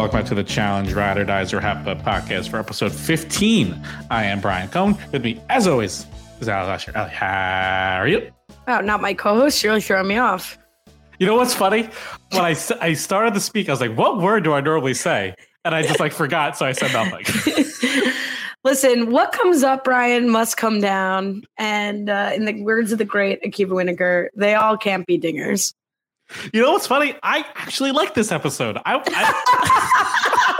Welcome back to the Challenge Ride or Dies or podcast for episode 15. I am Brian Cohen. With me, as always, is Ali Lasher. Ali, how are you? Wow, not my co-host. You're really throwing me off. You know what's funny? When I, I started to speak, I was like, what word do I normally say? And I just like forgot, so I said nothing. Listen, what comes up, Brian, must come down. And uh, in the words of the great Akiva Winiger, they all can't be dingers. You know what's funny? I actually like this episode. I, I,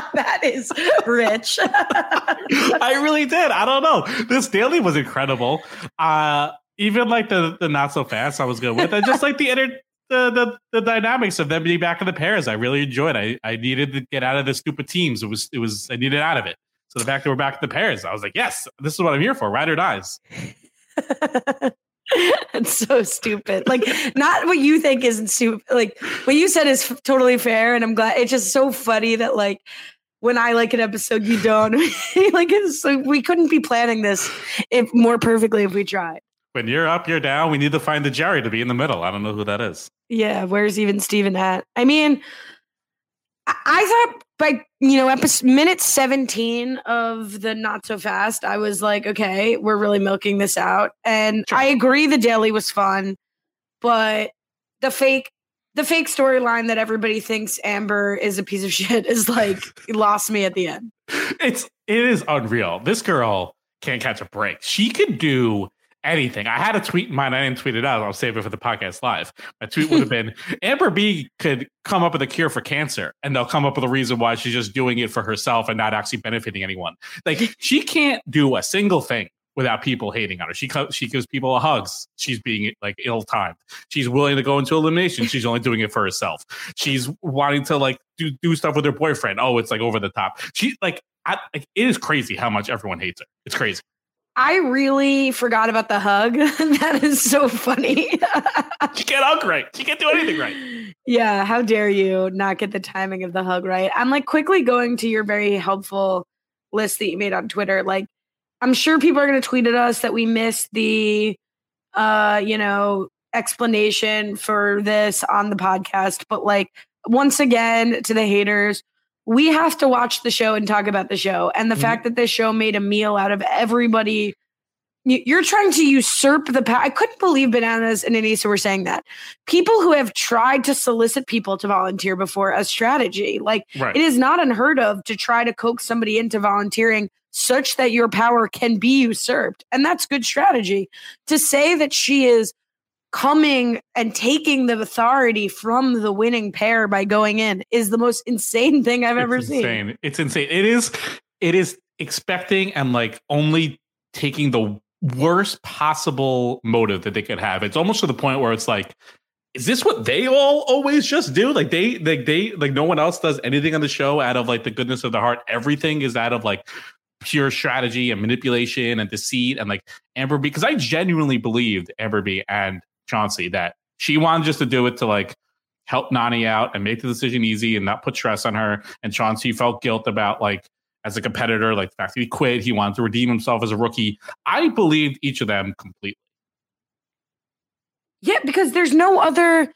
that is rich. I really did. I don't know. This daily was incredible. Uh, even like the the not so fast, I was good with. I just like the inter the, the the dynamics of them being back in the pairs. I really enjoyed. I I needed to get out of the stupid teams. It was it was I needed out of it. So the fact that we're back in the pairs, I was like, yes, this is what I'm here for. Ride or dies. That's so stupid. Like, not what you think isn't stupid. Like, what you said is f- totally fair. And I'm glad it's just so funny that, like, when I like an episode, you don't. like, it's so we couldn't be planning this if more perfectly if we tried. When you're up, you're down. We need to find the Jerry to be in the middle. I don't know who that is. Yeah, where's even Steven at? I mean, I, I thought by you know episode minute 17 of the not so fast, I was like, okay, we're really milking this out. And I agree the daily was fun, but the fake the fake storyline that everybody thinks Amber is a piece of shit is like lost me at the end. It's it is unreal. This girl can't catch a break. She could do anything. I had a tweet in mind. I didn't tweet it out. I'll save it for the podcast live. My tweet would have been Amber B could come up with a cure for cancer, and they'll come up with a reason why she's just doing it for herself and not actually benefiting anyone. Like she can't do a single thing without people hating on her. She she gives people hugs. She's being like ill timed. She's willing to go into elimination. She's only doing it for herself. She's wanting to like do do stuff with her boyfriend. Oh, it's like over the top. She like, I, like it is crazy how much everyone hates her. It's crazy. I really forgot about the hug. that is so funny. She can't hug right. She can't do anything right. Yeah, how dare you not get the timing of the hug right? I'm like quickly going to your very helpful list that you made on Twitter. Like, I'm sure people are going to tweet at us that we missed the, uh, you know, explanation for this on the podcast. But like, once again, to the haters, we have to watch the show and talk about the show. And the Mhm. fact that this show made a meal out of everybody. you- You're trying to usurp the power. I couldn't believe Bananas and Aneesa were saying that. People who have tried to solicit people to volunteer before as strategy, like Right. it is not unheard of to try to coax somebody into volunteering such that your power can be usurped. And that's good strategy. To say that she is coming and taking the authority from the winning pair by going in is the most insane thing I've ever it's seen. insane. It's insane. It is. It is expecting and like only taking the worst possible motive that they could have. It's almost to the point where it's like, is this what they all always just do? Like they, like they, like no one else does anything on the show out of like the goodness of the heart. Everything is out of like pure strategy and manipulation and deceit and like Amber B. Because I genuinely believed Amber B. and Chauncey that she wanted just to do it to like help Nany out and make the decision easy and not put stress on her. And Chauncey felt guilt about like as a competitor, like the fact that he quit, he wanted to redeem himself as a rookie. I believed each of them completely. Yeah, because there's no other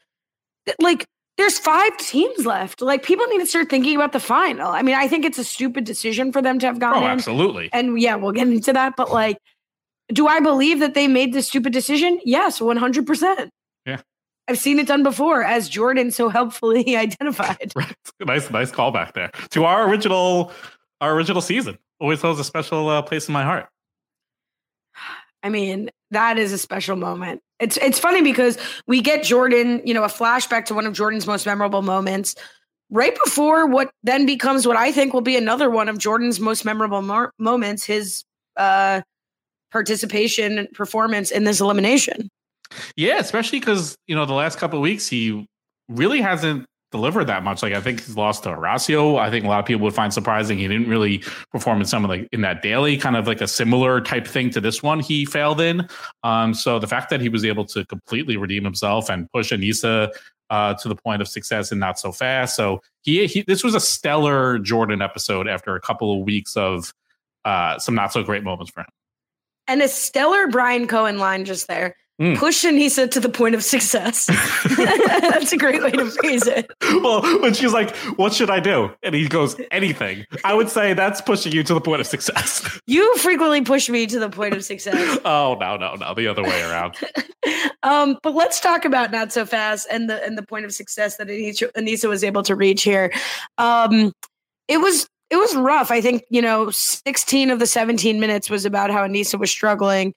like there's five teams left. Like people need to start thinking about the final. I mean, I think it's a stupid decision for them to have gone Oh, in. absolutely. And yeah, we'll get into that. But like, do I believe that they made the stupid decision? Yes, 100%. Yeah. I've seen it done before, as Jordan so helpfully identified. Right. Nice, nice callback there to our original, our original season. Always holds a special uh, place in my heart. I mean, that is a special moment. It's it's funny because we get Jordan, you know, a flashback to one of Jordan's most memorable moments right before what then becomes what I think will be another one of Jordan's most memorable moments, his uh participation and performance in this elimination. Yeah, especially because you know the last couple weeks he really hasn't delivered that much. Like I think he's lost to Horacio. I think a lot of people would find surprising he didn't really perform in some of like in that daily kind of like a similar type thing to this one he failed in. Um, so the fact that he was able to completely redeem himself and push Aneesa uh, to the point of success and not so fast. So he, he this was a stellar Jordan episode after a couple of weeks of uh, some not so great moments for him. And a stellar Brian Cohen line just there. Mm. Push Aneesa to the point of success. That's a great way to phrase it. well, when she's like, "What should I do?" and he goes, "Anything." I would say that's pushing you to the point of success. You frequently push me to the point of success. oh no, no, no, the other way around. um, but let's talk about not so fast and the and the point of success that Aneesa, Aneesa was able to reach here. Um, it was it was rough. I think you know, sixteen of the seventeen minutes was about how Aneesa was struggling.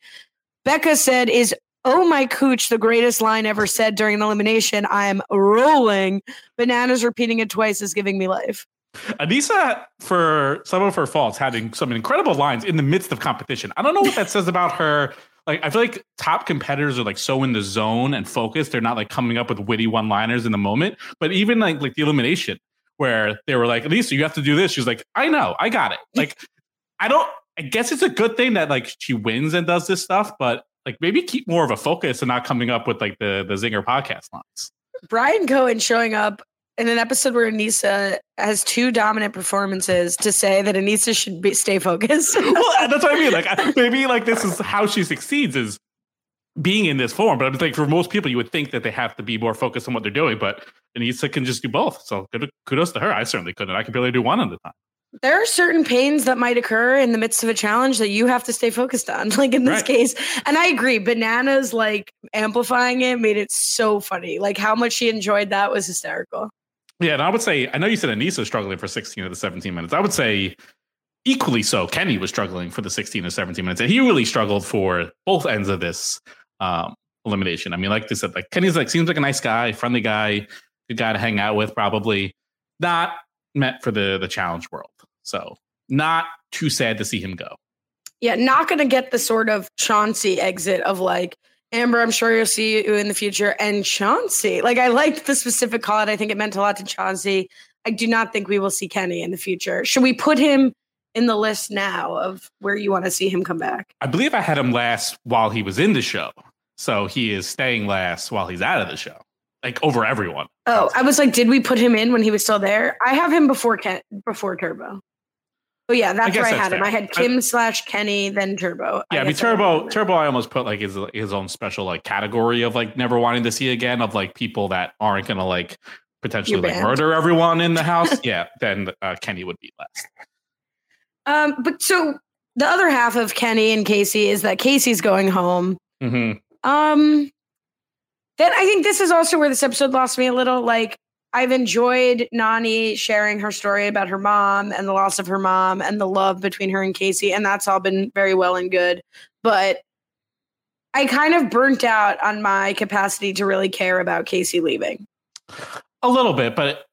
Becca said, "Is oh my cooch the greatest line ever said during an elimination? I am rolling." Bananas repeating it twice is giving me life. Aneesa, for some of her faults, having some incredible lines in the midst of competition. I don't know what that says about her. Like, I feel like top competitors are like so in the zone and focused. They're not like coming up with witty one-liners in the moment. But even like like the elimination, where they were like, Aneesa, you have to do this. She's like, I know, I got it. Like, I don't. I guess it's a good thing that like she wins and does this stuff, but like maybe keep more of a focus and not coming up with like the the zinger podcast lines. Brian Cohen showing up in an episode where Aneesa has two dominant performances to say that Aneesa should be, stay focused. well, that's what I mean. Like maybe like this is how she succeeds is being in this form. But I'm like for most people, you would think that they have to be more focused on what they're doing. But Aneesa can just do both. So kudos to her. I certainly couldn't. I could barely do one at a time. there are certain pains that might occur in the midst of a challenge that you have to stay focused on, like in this Right. case. And I agree, bananas like amplifying it made it so funny. Like how much she enjoyed that was hysterical. Yeah, and I would say I know you said Aneesa struggling for 16 of the 17 minutes. I would say equally so. Kenny was struggling for the 16 or 17 minutes, and he really struggled for both ends of this um, elimination. I mean, like they said, like Kenny's like seems like a nice guy, friendly guy, good guy to hang out with. Probably not meant for the the challenge world. So not too sad to see him go. Yeah, not going to get the sort of Chauncey exit of like, Amber, I'm sure you'll see you in the future. And Chauncey, like, I liked the specific call it. I think it meant a lot to Chauncey. I do not think we will see Kenny in the future. Should we put him in the list now of where you want to see him come back? I believe I had him last while he was in the show, so he is staying last while he's out of the show, like over everyone. Oh, I was like, did we put him in when he was still there? I have him before Ken before Turbo. Oh yeah, that's guess where I had him. fair. I had Kim slash Kenny, then Turbo. Yeah, I, mean had him Turbo. there. Turbo, I almost put like his his own special like category of like never wanting to see again of like people that aren't gonna like potentially like murder everyone in the house, yeah, then uh, Kenny would be last. Um, but so the other half of Kenny and Casey is that Casey's going home. hmm Um, then I think this is also where this episode lost me a little. Like, I've enjoyed Nany sharing her story about her mom and the loss of her mom and the love between her and Kaycee, and that's all been very well and good. But I kind of burnt out on my capacity to really care about Kaycee leaving. A little bit, but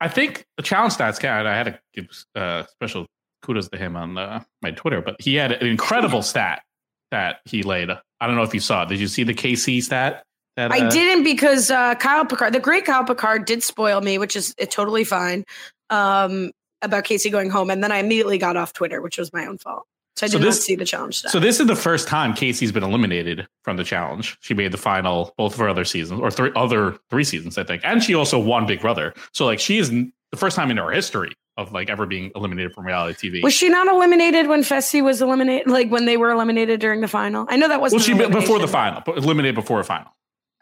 I think the challenge stats guy, I had to give uh, special kudos to him on uh, my Twitter, but he had an incredible stat that he laid. I don't know if you saw it. Did you see the Kaycee stat? That, I uh, didn't because uh, Kyle Picard, the great Kyle Picard, did spoil me, which is uh, totally fine. Um, about Kaycee going home, and then I immediately got off Twitter, which was my own fault. So I So did this- not see the challenge. Stuff. So this is the first time Kaycee's been eliminated from the challenge. She made the final both of her other seasons, or three other three seasons, I think, and she also won Big Brother. So like she is the first time in her history of like ever being eliminated from reality TV. was she not eliminated when Fessy was eliminated? Like when they were eliminated during the final? I know that wasn't well, she before the final, but eliminated before a final.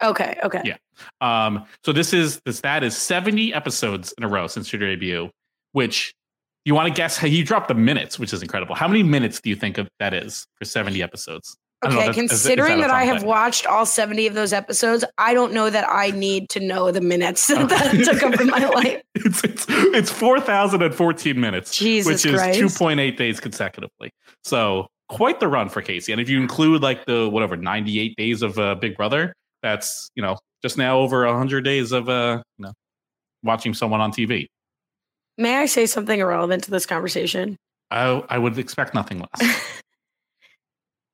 Okay, okay. Yeah. Um, so this is the stat is 70 episodes in a row since your debut, which you want to guess how you dropped the minutes, which is incredible. How many minutes do you think of that is for 70 episodes? Know, Okay, that's- is- is considering a that I have watched all 70 of those episodes, I don't know that I need to know the minutes that took up in my life. it's it's, it's 4,014 minutes, Jesus which is Christ. 2.8 days consecutively. So quite the run for Kaycee. And if you include like the whatever 98 days of uh, Big Brother, that's you know just now over 100 days of uh you know watching someone on TV. May I say something irrelevant to this conversation? I I would expect nothing less.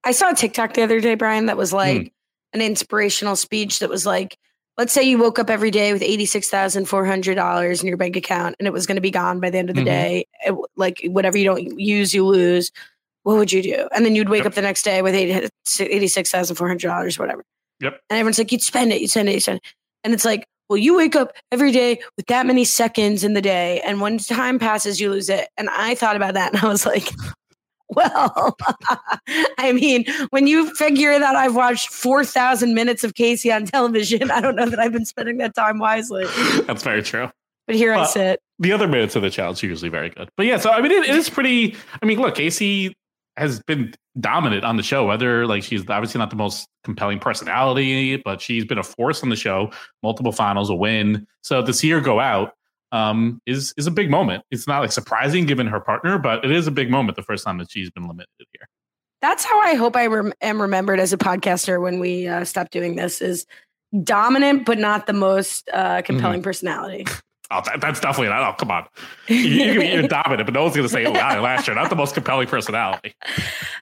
I saw a TikTok the other day, Brian, that Hmm. was like an inspirational speech that was like, let's say you woke up every day with $86,400 in your bank account and it was going to be gone by the end of the Mhm. day. It like whatever you don't use, you lose. What would you do? And then you'd wake Yep. up the next day with $86,400, or whatever. Yep. And everyone's like, you'd spend it, you'd spend it, you'd spend it. And it's like, well, you wake up every day with that many seconds in the day. And when time passes, you lose it. And I thought about that and I was like, well, I mean, when you figure that I've watched 4,000 minutes of Kaycee on television, I don't know that I've been spending that time wisely. that's very true. But here I sit. the other minutes of the challenge are usually very good. But yeah, so I mean, it, it is pretty. I mean, look, Kaycee has been dominant on the show. Whether like she's obviously not the most compelling personality, but she's been a force on the show. Multiple finals, a win. So to see her go out um, is is a big moment. It's not like surprising given her partner, but it is a big moment the first time that she's been limited here. That's how I hope I rem- am remembered as a podcaster when we uh, stop doing this is dominant, but not the most uh, compelling personality. Oh, that, that's definitely not. Oh, come on. You, you can be you're dominant, but no one's going to say, "Oh, wow, last year, not the most compelling personality."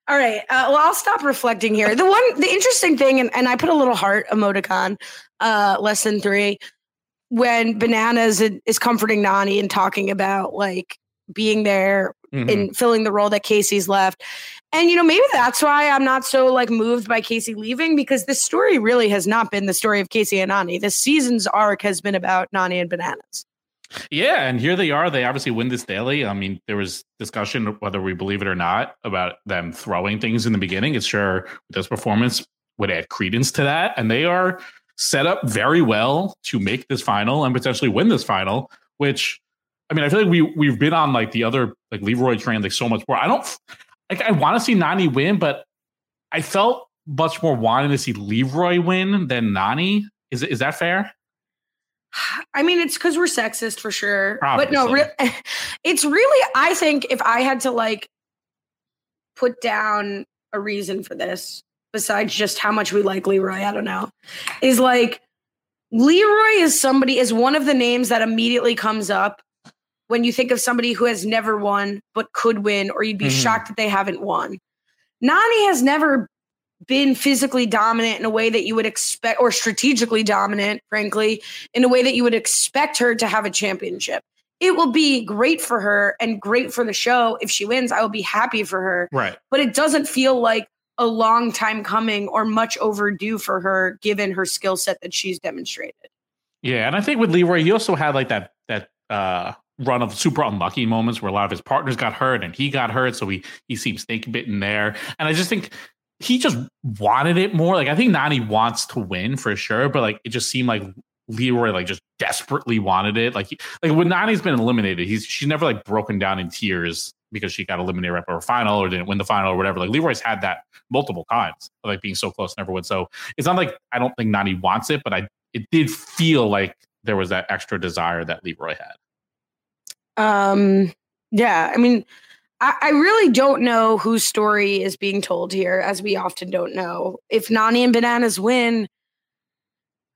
All right. Uh, well, I'll stop reflecting here. The one, the interesting thing, and, and I put a little heart emoticon, uh, less than three, when Bananas is- is comforting Nany and talking about like being there Mhm. and filling the role that Kaycee's left. And you know, maybe that's why I'm not so like moved by Kaycee leaving because this story really has not been the story of Kaycee and Nany. This season's arc has been about Nany and Bananas. Yeah, and here they are. They obviously win this daily. I mean, there was discussion whether we believe it or not about them throwing things in the beginning. It's sure this performance would add credence to that, and they are set up very well to make this final and potentially win this final. Which, I mean, I feel like we we've been on like the other like Leroy train like so much more. I don't like. I want to see Nany win, but I felt much more wanting to see Leroy win than Nany. Is is that fair? I mean, it's because we're sexist for sure. But no, re- it's really, I think if I had to like put down a reason for this, besides just how much we like Leroy, I don't know, is like Leroy is somebody, is one of the names that immediately comes up when you think of somebody who has never won but could win, or you'd be Mhm. shocked that they haven't won. Nany has never been physically dominant in a way that you would expect, or strategically dominant, frankly, in a way that you would expect her to have a championship. It will be great for her and great for the show. If she wins, I will be happy for her. Right. But it doesn't feel like a long time coming or much overdue for her, given her skill set that she's demonstrated. Yeah, and I think with Leroy, he also had like that that uh run of super unlucky moments where a lot of his partners got hurt and he got hurt, so he he seemed snake bitten there. And I just think he just wanted it more. Like I think Nany wants to win for sure, but like it just seemed like Leroy like just desperately wanted it. Like he- like when Nany's been eliminated, he's she's never like broken down in tears because she got eliminated right before final or didn't win the final or whatever. Like Leroy's had that multiple times, like being so close, never win. So it's not like I don't think Nany wants it, but I it did feel like there was that extra desire that Leroy had. Um, yeah, I mean, I, I really don't know whose story is being told here, as we often don't know. If Nany and Bananas win,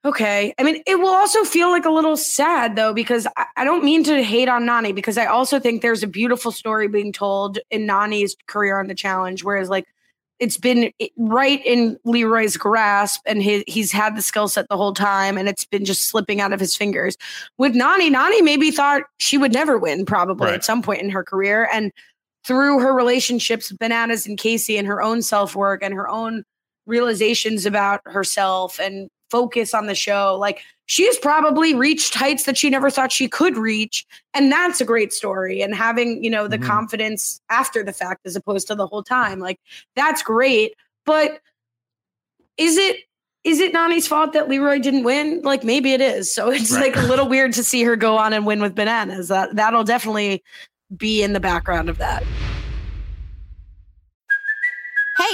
okay. I mean, it will also feel like a little sad though, because I, I don't mean to hate on Nany, because I also think there's a beautiful story being told in Nany's career on the challenge, whereas like it's been right in Leroy's grasp and he, he's had the skill set the whole time and it's been just slipping out of his fingers. With Nany, Nany maybe thought she would never win probably Right. at some point in her career. And through her relationships with Bananas and Kaycee and her own self work and her own realizations about herself and focus on the show, like she's probably reached heights that she never thought she could reach. And that's a great story. And having, you know, the Mhm. confidence after the fact as opposed to the whole time, like that's great. But is it is it Nany's fault that Leroy didn't win? Like maybe it is. So it's Right. like a little weird to see her go on and win with bananas. That that'll definitely be in the background of that.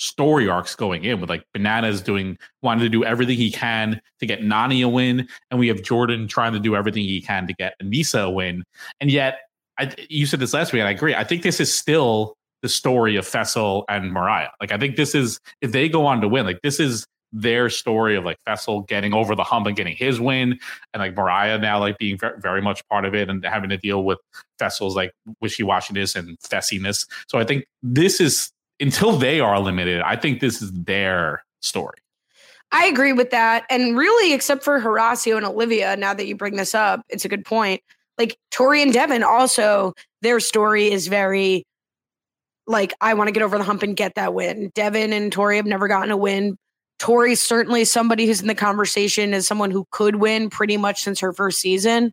story arcs going in. With like Bananas doing wanting to do everything he can to get Nany a win, and we have Jordan trying to do everything he can to get Aneesa a win. And yet, I, you said this last week, and I agree. I think this is still the story of Fessy and Moriah. Like I think this is if they go on to win, like this is their story of like Fessy getting over the hump and getting his win, and like Moriah now like being very, much part of it and having to deal with Fessy's like wishy washiness and fessiness. So I think this is until they are eliminated. I think this is their story. I agree with that. And really, except for Horacio and Olivia, now that you bring this up, it's a good point. Like Tori and Devin also, their story is very like, I want to get over the hump and get that win. Devin and Tori have never gotten a win. Tori's certainly somebody who's in the conversation as someone who could win pretty much since her first season.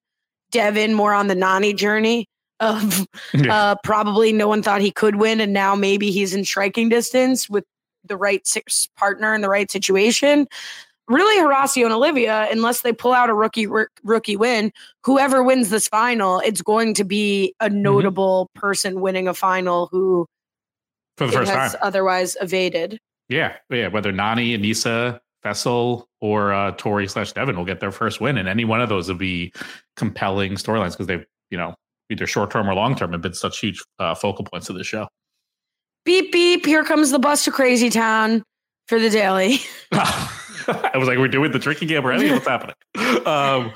Devin more on the Nani journey of uh, probably no one thought he could win, and now maybe he's in striking distance with the right six partner in the right situation. Really, Horacio and Olivia, unless they pull out a rookie r- rookie win, whoever wins this final, it's going to be a Mm-hmm. notable person winning a final who For the first time. otherwise evaded. Yeah. Yeah. Whether Nany, Aneesa, Fessy, or uh, Tori slash Devin will get their first win. And any one of those will be compelling storylines because they've, you know, either short term or long term have been such huge uh, focal points of the show. Beep beep! Here comes the bus to Crazy Town for the daily. I was like, we're doing the drinking game already? What's happening? Um,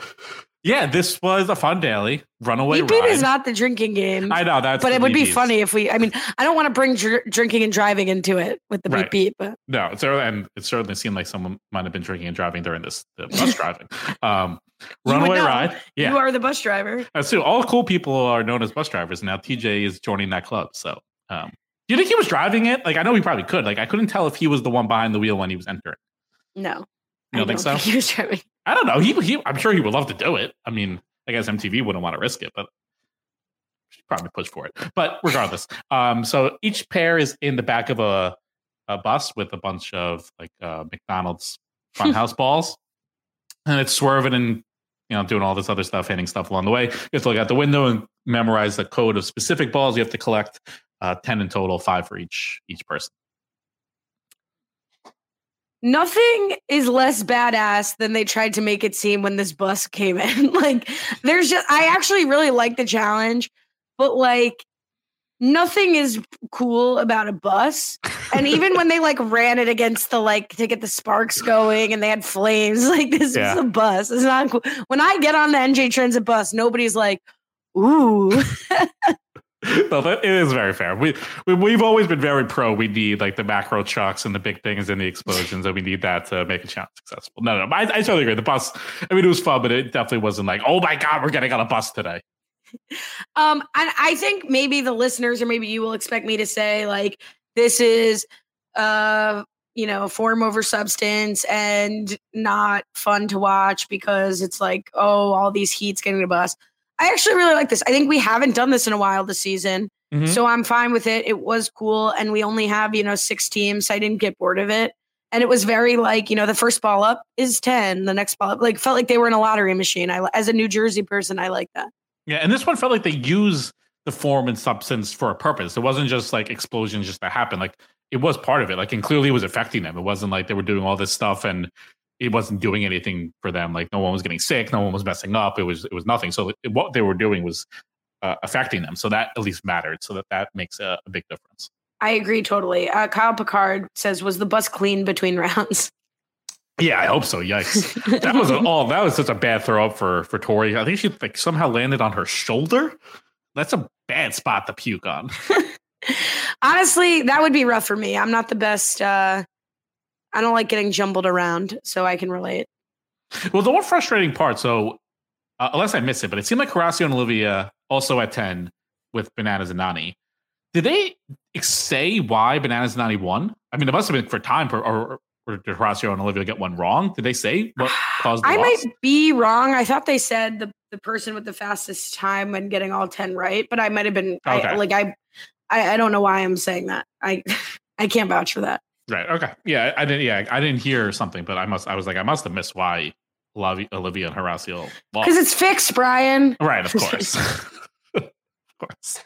yeah, this was a fun daily. Runaway ride. is not the drinking game. I know that's but it would be funny if we. I mean, I don't want to bring dr- drinking and driving into it with the beep Right. beep. But No, it's and it certainly seemed like someone might have been drinking and driving during this the bus driving. Um, runaway ride. Yeah, you are the bus driver. True. All cool people are known as bus drivers. Now TJ is joining that club. So, um, Do you think he was driving it? Like I know he probably could. Like I couldn't tell if he was the one behind the wheel when he was entering. No. You don't think so? He was driving. I don't know. He, he I'm sure he would love to do it. I mean, I guess MTV wouldn't want to risk it, but she'd probably push for it. But regardless, um, so each pair is in the back of a a bus with a bunch of like uh, McDonald's front house balls, and it's swerving and you know doing all this other stuff, hitting stuff along the way. You have to look out the window and memorize the code of specific balls. You have to collect uh, ten in total, five for each each person. Nothing is less badass than they tried to make it seem when this bus came in. like, there's just, I actually really like the challenge, but like, nothing is cool about a bus. And even when they like ran it against the like to get the sparks going and they had flames, like, this Yeah. is a bus. It's not cool. When I get on the NJ Transit bus, nobody's like, ooh. no, it is very fair. We, we we've always been very pro. We need like the macro chucks and the big things and the explosions, and we need that to make a challenge successful. No, no, I, I totally agree. The bus, I mean, it was fun, but it definitely wasn't like, oh my god, we're getting on a bus today. Um, and I think maybe the listeners or maybe you will expect me to say like this is uh you know form over substance and not fun to watch because it's like oh all these heats getting a bus. I actually really like this. I think we haven't done this in a while this season. Mhm. So I'm fine with it. It was cool and we only have, you know, 6 teams. So I didn't get bored of it. And it was very like, you know, the first ball up is 10, the next ball up like felt like they were in a lottery machine. I as a New Jersey person, I like that. Yeah, and this one felt like they use the form and substance for a purpose. It wasn't just like explosions just to happen. Like it was part of it. Like and clearly it was affecting them. It wasn't like they were doing all this stuff and it wasn't doing anything for them. Like no one was getting sick, no one was messing up. It was it was nothing. So it, what they were doing was uh, affecting them. So that at least mattered. So that that makes a, a big difference. I agree totally. Uh, Kyle Picard says, "Was the bus clean between rounds?" Yeah, I hope so. Yikes! That was all. That was such a bad throw up for for Tori. I think she like somehow landed on her shoulder. That's a bad spot to puke on. Honestly, that would be rough for me. I'm not the best. Uh, I don't like getting jumbled around, so I can relate. Well, the one frustrating part, so uh, unless I missed it, but it seemed like Horacio and Olivia also at 10 with Bananas and Nany. Did they say why Bananas and Nany won? I mean, it must have been for time, or, or, or did Horacio and Olivia get one wrong? Did they say what caused the I loss? might be wrong. I thought they said the the person with the fastest time and getting all ten right, but I might have been I, like I, I I don't know why I'm saying that. I I can't vouch for that. Right. Okay. Yeah, I didn't. Yeah, I didn't hear something, but I must. I was like, I must have missed why Olivia and Horacio. Because it's fixed, Brian. right. Of course. of course.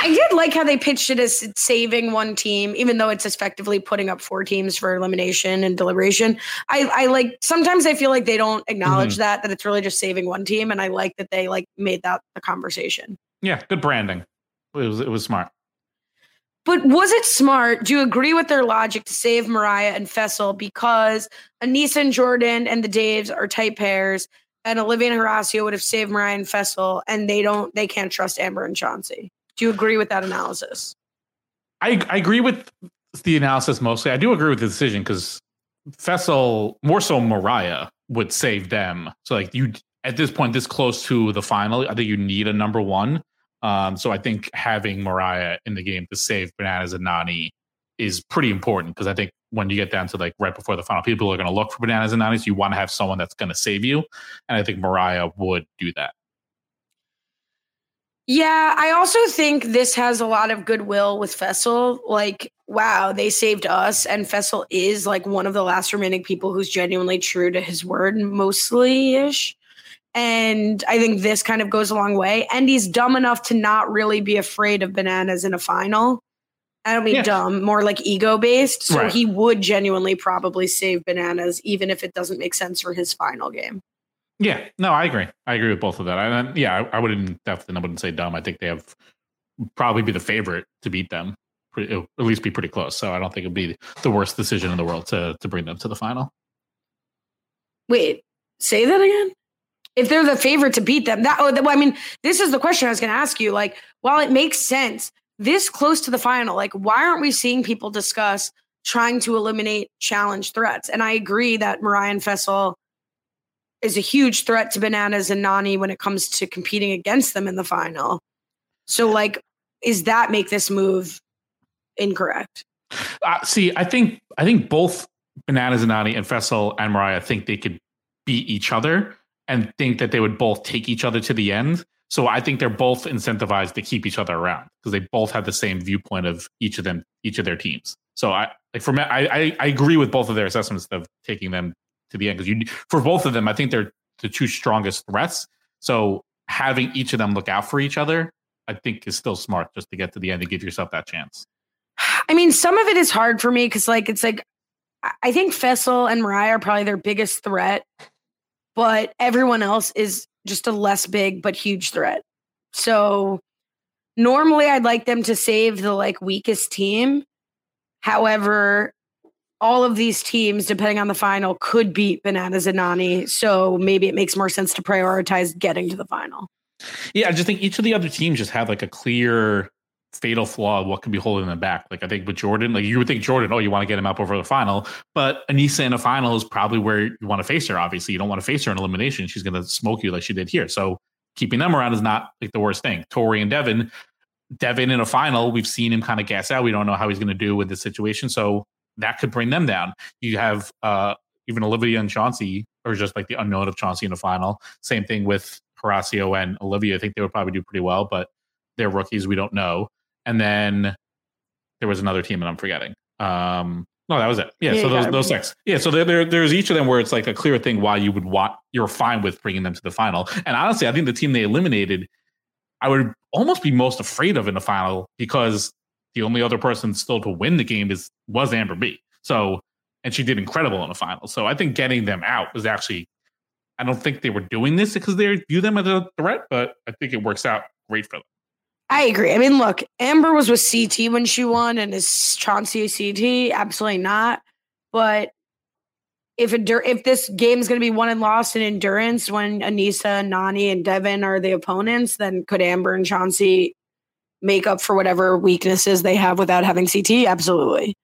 I did like how they pitched it as saving one team, even though it's effectively putting up four teams for elimination and deliberation. I, I like sometimes I feel like they don't acknowledge Mhm. that that it's really just saving one team, and I like that they like made that the conversation. Yeah. Good branding. It was. It was smart. But was it smart? Do you agree with their logic to save Moriah and Fessy because Aneesa and Jordan and the Daves are tight pairs, and Olivia and Horacio would have saved Moriah and Fessy, and they don't, they can't trust Amber and Chauncey. Do you agree with that analysis? I, I agree with the analysis mostly. I do agree with the decision because Fessy, more so Moriah, would save them. So like you at this point, this close to the final, I think you need a number one. Um, so I think having Moriah in the game to save Bananas and Nany is pretty important because I think when you get down to like right before the final, people are going to look for Bananas and Nany. So you want to have someone that's going to save you, and I think Moriah would do that. Yeah, I also think this has a lot of goodwill with Fessy. Like, wow, they saved us, and Fessy is like one of the last remaining people who's genuinely true to his word, mostly ish. And I think this kind of goes a long way. And he's dumb enough to not really be afraid of bananas in a final. I don't mean Yeah. dumb, more like ego based. So Right. he would genuinely probably save bananas, even if it doesn't make sense for his final game. Yeah, no, I agree. I agree with both of that. And then, yeah, I, I wouldn't definitely I wouldn't say dumb. I think they have probably be the favorite to beat them. It'll at least be pretty close. So I don't think it'd be the worst decision in the world to to bring them to the final. Wait, say that again? If they're the favorite to beat them, that oh, well, I mean, this is the question I was going to ask you. Like, while it makes sense, this close to the final, like, why aren't we seeing people discuss trying to eliminate challenge threats? And I agree that Moriah and Fessy is a huge threat to Bananas and Nany when it comes to competing against them in the final. So, like, is that make this move incorrect. Uh, see, I think I think both Bananas and Nany and Fessy and Moriah think they could beat each other and think that they would both take each other to the end. So I think they're both incentivized to keep each other around because they both have the same viewpoint of each of them, each of their teams. So I like for me, I, I, agree with both of their assessments of taking them to the end because you for both of them, I think they're the two strongest threats. So having each of them look out for each other, I think is still smart just to get to the end and give yourself that chance. I mean, some of it is hard for me because, like, it's like I think Fessy and Moriah are probably their biggest threat, but everyone else is just a less big but huge threat. So normally, I'd like them to save the like weakest team. However, all of these teams, depending on the final, could beat Bananas and Nany. So maybe it makes more sense to prioritize getting to the final. Yeah, I just think each of the other teams just have like a clear fatal flaw what could be holding them back. Like I think with Jordan, like you would think Jordan, oh, you want to get him up over the final, but Aneesa in a final is probably where you want to face her. Obviously, you don't want to face her in elimination. She's going to smoke you like she did here. So keeping them around is not like the worst thing. Tori and Devin, Devin in a final, we've seen him kind of gas out. We don't know how he's going to do with the situation. So that could bring them down. You have uh even Olivia and Chauncey, or just like the unknown of Chauncey in the final. Same thing with Horacio and Olivia. I think they would probably do pretty well, but they're rookies. We don't know. And then there was another team that I'm forgetting. Um, no, that was it. Yeah, Yeah, so those those six. Yeah, so there, there there's each of them where it's like a clear thing why you would want you're fine with bringing them to the final. And honestly, I think the team they eliminated, I would almost be most afraid of in the final because the only other person still to win the game is was Amber B. So and she did incredible in the final. So I think getting them out was actually I don't think they were doing this because they view them as a threat, but I think it works out great for them. I agree. I mean, look, Amber was with CT when she won, and is Chauncey CT? Absolutely not. But if endur- if this game is going to be won and lost in endurance when Aneesa, Nany, and Devin are the opponents, then could Amber and Chauncey make up for whatever weaknesses they have without having CT? Absolutely.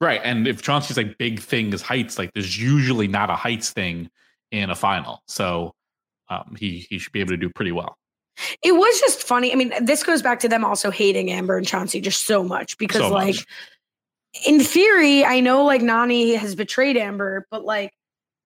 Right. And if Chauncey's like big thing is heights, like there's usually not a heights thing in a final. So um, he he should be able to do pretty well. It was just funny. I mean, this goes back to them also hating Amber and Chauncey just so much because, So like, much. in theory, I know like Nany has betrayed Amber, but like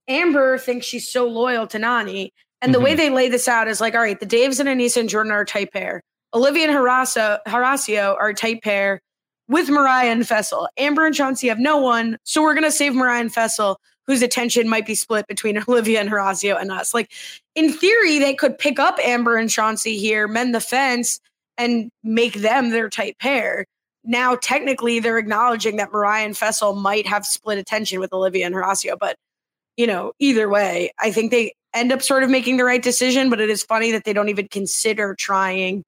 Amber thinks she's so loyal to Nany. And the way Mhm. they lay this out is like, all right, the Daves and Aneesa and Jordan are a tight pair. Olivia and Horacio, Horacio are a tight pair with Moriah and Fessy. Amber and Chauncey have no one. So we're going to save Moriah and Fessy, whose attention might be split between Olivia and Horacio and us. Like, in theory, they could pick up Amber and Chauncey here, mend the fence, and make them their tight pair. Now, technically, they're acknowledging that Moriah and Fessy might have split attention with Olivia and Horacio. But, you know, either way, I think they end up sort of making the right decision. But it is funny that they don't even consider trying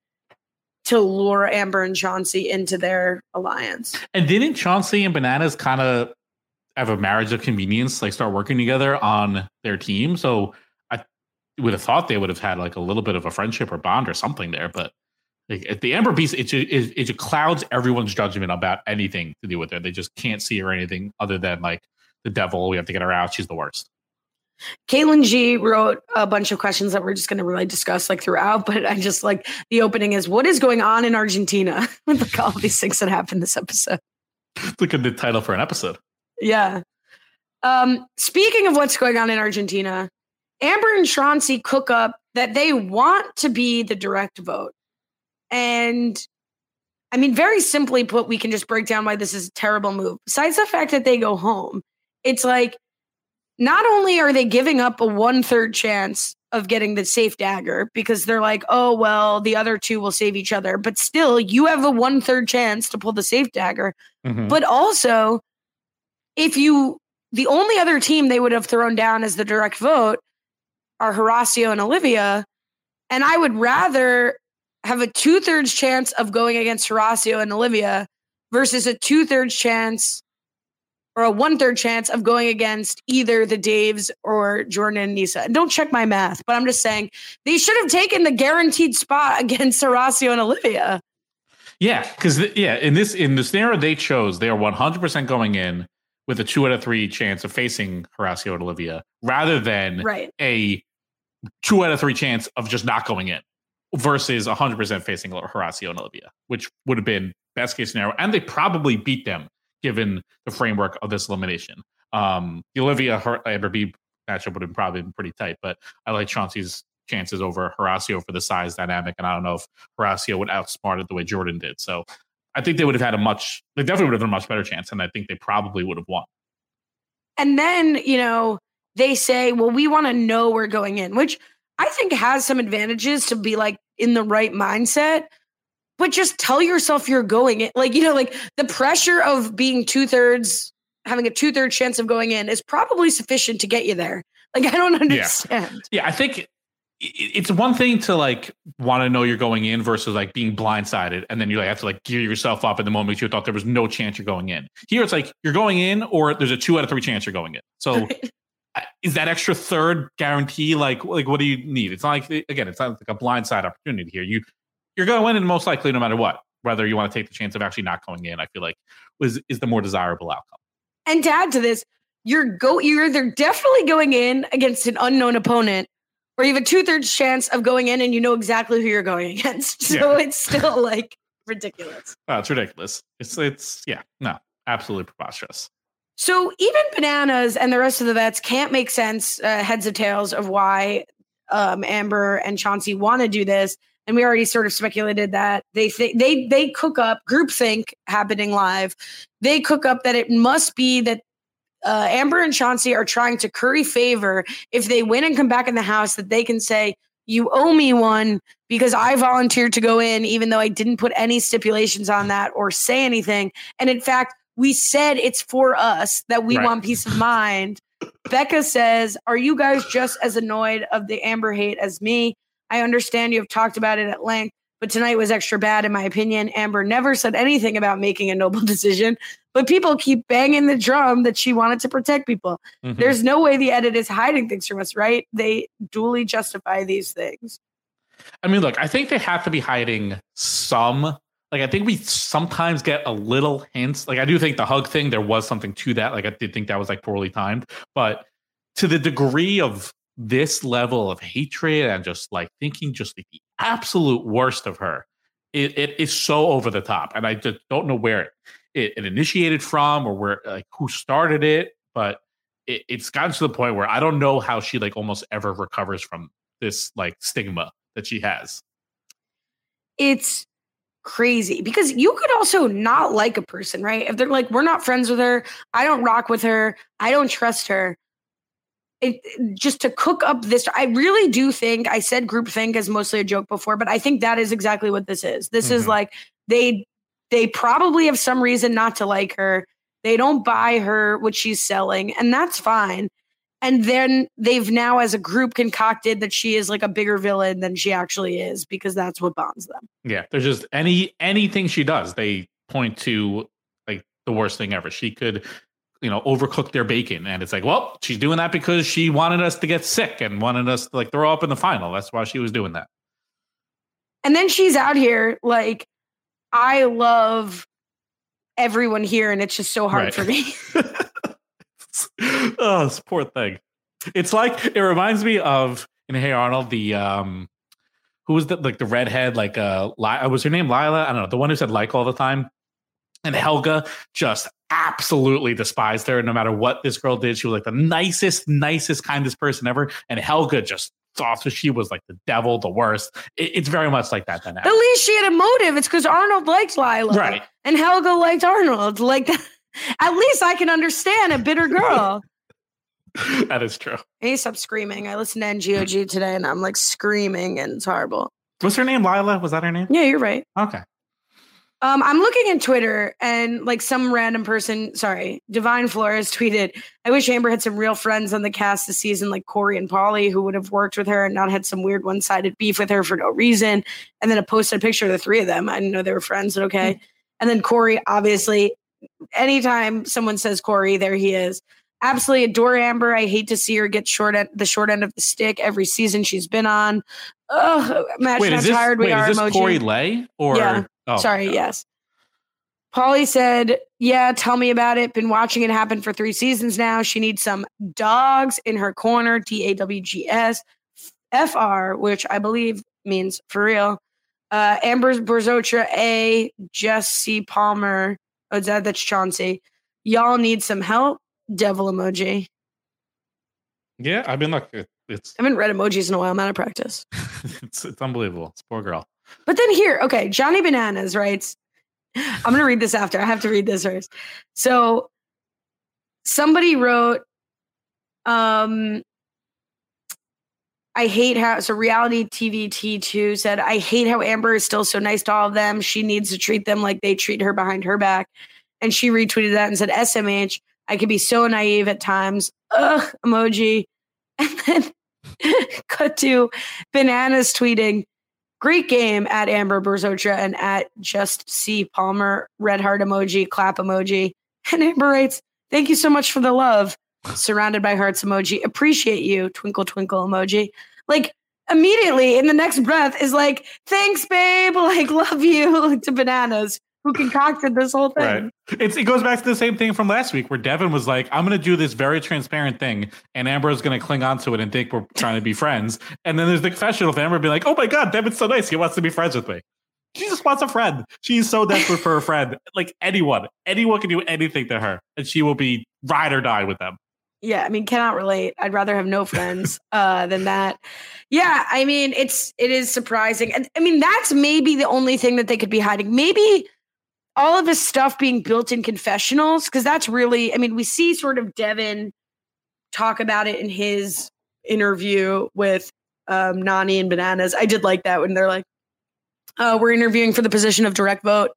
to lure Amber and Chauncey into their alliance. And didn't Chauncey and Bananas kind of have a marriage of convenience, like start working together on their team? So I would have thought they would have had like a little bit of a friendship or bond or something there. But like, at the Amber piece, it, ju- it, it just clouds everyone's judgment about anything to do with her. They just can't see her anything other than like the devil. We have to get her out. She's the worst. Caitlin G wrote a bunch of questions that we're just going to really discuss like throughout, but I just like the opening is what is going on in Argentina with like all these things that happened this episode. Look at the title for an episode. Yeah. Um, speaking of what's going on in Argentina, Amber and Chauncey cook up that they want to be the direct vote. And I mean, very simply put, we can just break down why this is a terrible move. Besides the fact that they go home, it's like not only are they giving up a one third chance of getting the safe dagger because they're like, oh, well, the other two will save each other, but still, you have a one third chance to pull the safe dagger. Mhm. But also, if you, the only other team they would have thrown down as the direct vote are Horacio and Olivia. And I would rather have a two thirds chance of going against Horacio and Olivia versus a two thirds chance or a one third chance of going against either the Daves or Jordan and Nisa. And don't check my math, but I'm just saying they should have taken the guaranteed spot against Horacio and Olivia. Yeah, because yeah, in this in the scenario they chose, they are one hundred percent going in with a two out of three chance of facing Horacio and Olivia, rather than Right. a two out of three chance of just not going in, versus hundred percent facing Horacio and Olivia, which would have been best case scenario, and they probably beat them given the framework of this elimination. Um, the Olivia Her- Amber B matchup would have probably been pretty tight, but I like Chauncey's chances over Horacio for the size dynamic, and I don't know if Horacio would outsmart it the way Jordan did. So I think they would have had a much, they definitely would have had a much better chance, and I think they probably would have won. And then, you know, they say, well, we want to know we're going in, which I think has some advantages to be like in the right mindset. But just tell yourself you're going in. Like, you know, like the pressure of being two thirds, having a two thirds chance of going in is probably sufficient to get you there. Like, I don't understand. Yeah, I think it's one thing to like want to know you're going in versus like being blindsided and then you like have to like gear yourself up in the moment you thought there was no chance you're going in. Here it's like you're going in or there's a two out of three chance you're going in. So is that extra third guarantee like like what do you need? It's not like again, it's not like a blindside opportunity here. You you're going to win and most likely no matter what. Whether you want to take the chance of actually not going in, I feel like was is the more desirable outcome. And to add to this, you're go you're either definitely going in against an unknown opponent, or you have a two thirds chance of going in and you know exactly who you're going against. So Yeah. it's still like ridiculous. Oh, it's ridiculous. It's it's yeah, no, absolutely preposterous. So even bananas and the rest of the vets can't make sense, uh, heads or tails, of why um, Amber and Chauncey want to do this. And we already sort of speculated that they think they they cook up groupthink happening live. They cook up that it must be that uh, Amber and Chauncey are trying to curry favor. If they win and come back in the house, that they can say, "You owe me one because I volunteered to go in, even though I didn't put any stipulations on that or say anything." And in fact, we said it's for us that we Right. want peace of mind. Becca says, Are you guys just as annoyed of the Amber hate as me? I understand you have talked about it at length, but tonight was extra bad, in my opinion. Amber never said anything about making a noble decision, but people keep banging the drum that she wanted to protect people. Mhm. There's no way the edit is hiding things from us, right? They duly justify these things. I mean, look, I think they have to be hiding some. Like, I think we sometimes get a little hints. Like, I do think the hug thing, there was something to that. Like, I did think that was like poorly timed. But to the degree of this level of hatred and just like thinking just like the absolute worst of her, it, it is so over the top. And I just don't know where it, it, it initiated from or where, like, who started it. But it, it's gotten to the point where I don't know how she like almost ever recovers from this like stigma that she has. it's crazy because you could also not like a person, right? If they're like, we're not friends with her, I don't rock with her, I don't trust her. It, just to cook up this, I really do think I said groupthink is mostly a joke before, but I think that is exactly what this is. This is Mhm. like they they probably have some reason not to like her. They don't buy her what she's selling, and that's fine. And then they've now, as a group, concocted that she is like a bigger villain than she actually is because that's what bonds them. Yeah, there's just any anything she does, they point to like the worst thing ever. She could, you know, overcook their bacon, and it's like, well, she's doing that because she wanted us to get sick and wanted us to like throw up in the final. That's why she was doing that. And then she's out here like, I love everyone here, and it's just so hard Right. for me. oh, this poor thing. It's like it reminds me of in Hey Arnold the um who was the like the redhead like uh Li- was her name Lila I don't know the one who said like all the time and Helga just absolutely despised her no matter what this girl did she was like the nicest nicest kindest person ever and Helga just thought that she was like the devil the worst It- it's very much like that dynamic At least she had a motive. It's because Arnold liked Lila. Right. And Helga liked Arnold. Like, at least I can understand a bitter girl. that is true I need to stop screaming. I listened to NGOG today and I'm like screaming and it's horrible. what's her name Lila was that her name Yeah, you're right. okay Um, I'm looking at Twitter and like some random person, sorry, Divine Flores tweeted, I wish Amber had some real friends on the cast this season, like Corey and Paulie, who would have worked with her and not had some weird one sided beef with her for no reason. And then it posted a picture of the three of them. I didn't know they were friends, but okay. And then Corey, obviously, anytime someone says Corey, there he is. Absolutely adore Amber. I hate to see her get short at the short end of the stick every season she's been on. Oh, imagine wait how is this, tired we are. is this emoji. Corey Lay or Yeah. Oh, Sorry, yes. Paulie said, Yeah, tell me about it. Been watching it happen for three seasons now. She needs some dogs in her corner, D A W G S F R, which I believe means for real. Uh, Amber Borzotra A, Jess C. Palmer. Oh, that, that's Chauncey. Y'all need some help. Devil emoji. Yeah, I mean, look, it, it's I haven't read emojis in a while. I'm out of practice. it's it's unbelievable. It's poor girl. But then here, okay, Johnny Bananas writes, I'm going to read this after. I have to read this first. So somebody wrote, um, I hate how, so reality TV T2 said, I hate how Amber is still so nice to all of them. She needs to treat them like they treat her behind her back. And she retweeted that and said, SMH, I can be so naive at times. Ugh, emoji. And then cut to bananas tweeting, Great game at Amber Borzotra and at Just C Palmer, red heart emoji, clap emoji. And Amber writes, Thank you so much for the love. Surrounded by hearts emoji. Appreciate you, twinkle twinkle emoji. Like immediately in the next breath is like, Thanks, babe. Like, love you to bananas who concocted this whole thing. Right. It's it goes back to the same thing from last week where Devin was like, I'm gonna do this very transparent thing, and Amber is gonna cling on to it and think we're trying to be friends. And then there's the confessional of Amber being like, Oh my god, Devin's so nice, he wants to be friends with me. She just wants a friend. She's so desperate for a friend. Like anyone, anyone can do anything to her, and she will be ride or die with them. Yeah, I mean, cannot relate. I'd rather have no friends uh, than that. Yeah, I mean, it's it is surprising, and I mean, that's maybe the only thing that they could be hiding. Maybe all of his stuff being built in confessionals, because that's really, I mean, we see sort of Devin talk about it in his interview with um, Nany and Bananas. I did like that when they're like, uh, "We're interviewing for the position of direct vote,"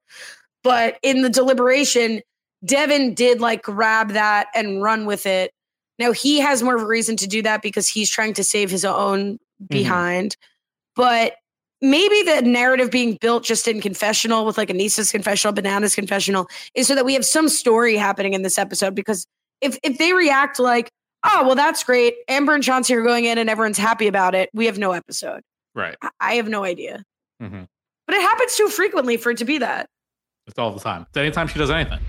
but in the deliberation, Devin did like grab that and run with it. Now he has more of a reason to do that because he's trying to save his own behind. But maybe the narrative being built just in confessional with like Aneesa's confessional, Bananas confessional is so that we have some story happening in this episode. Because if if they react like, oh well, that's great, Amber and Chauncey are going in and everyone's happy about it, we have no episode. Right. I- I have no idea. hmm But it happens too frequently for it to be that. It's all the time. It's anytime she does anything.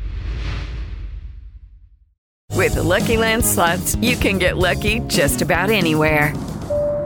With the Lucky Land slots, you can get lucky just about anywhere.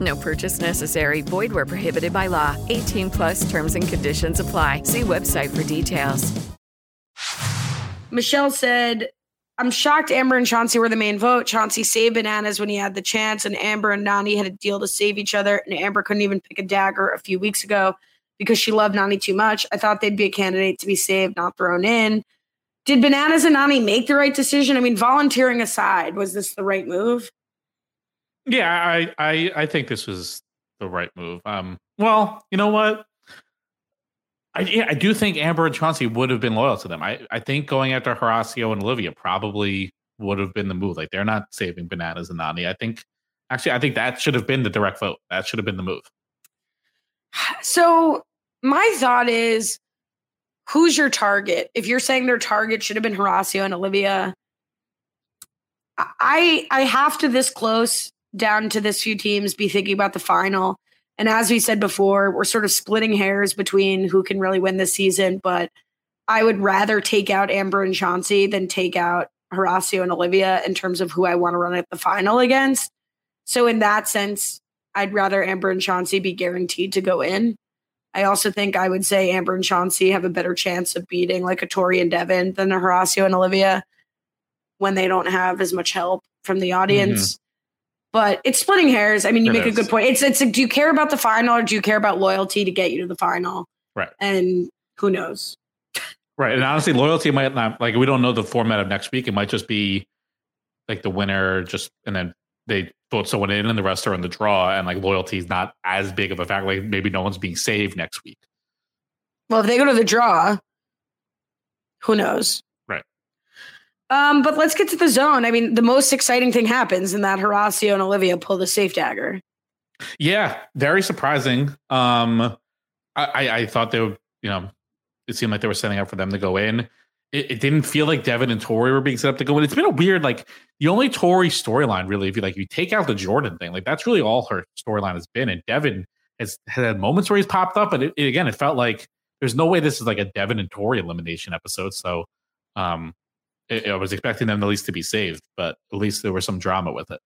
No purchase necessary. Void where prohibited by law. 18 plus terms and conditions apply. See website for details. Michelle said, I'm shocked Amber and Chauncey were the main vote. Chauncey saved Bananas when he had the chance, and Amber and Nany had a deal to save each other. And Amber couldn't even pick a dagger a few weeks ago because she loved Nany too much. I thought they'd be a candidate to be saved, not thrown in. Did Bananas and Nany make the right decision? I mean, volunteering aside, was this the right move? Yeah, I, I I think this was the right move. Um, well, you know what? I yeah, I do think Amber and Chauncey would have been loyal to them. I, I think going after Horacio and Olivia probably would have been the move. Like they're not saving bananas and Nany. I think actually I think that should have been the direct vote. That should have been the move. So my thought is, who's your target? If you're saying their target should have been Horacio and Olivia, I I have to this close down to this few teams be thinking about the final. And as we said before, we're sort of splitting hairs between who can really win this season. But I would rather take out Amber and Chauncey than take out Horacio and Olivia in terms of who I want to run at the final against. So in that sense, I'd rather Amber and Chauncey be guaranteed to go in. I also think I would say Amber and Chauncey have a better chance of beating like a Tori and Devin than a Horacio and Olivia when they don't have as much help from the audience. Mm-hmm. But it's splitting hairs. I mean, you It make a good point. It's it's like, do you care about the final or do you care about loyalty to get you to the final? Right. And who knows? Right. And honestly, loyalty might not like we don't know the format of next week. It might just be like the winner just and then they vote someone in and the rest are in the draw, and like loyalty is not as big of a factor. Like maybe no one's being saved next week. Well, if they go to the draw, who knows? Um, but let's get to the zone. I mean, the most exciting thing happens in that Horacio and Olivia pull the safe dagger. Yeah, very surprising. Um, I, I, thought they would, you know, it seemed like they were setting up for them to go in. It, it didn't feel like Devin and Tori were being set up to go in. It's been a weird, like the only Tori storyline really, if you like, you take out the Jordan thing, like that's really all her storyline has been. And Devin has had moments where he's popped up, but it, it- again, it felt like there's no way this is like a Devin and Tori elimination episode. So, um, it, I was expecting them at least to be saved, but at least there was some drama with it.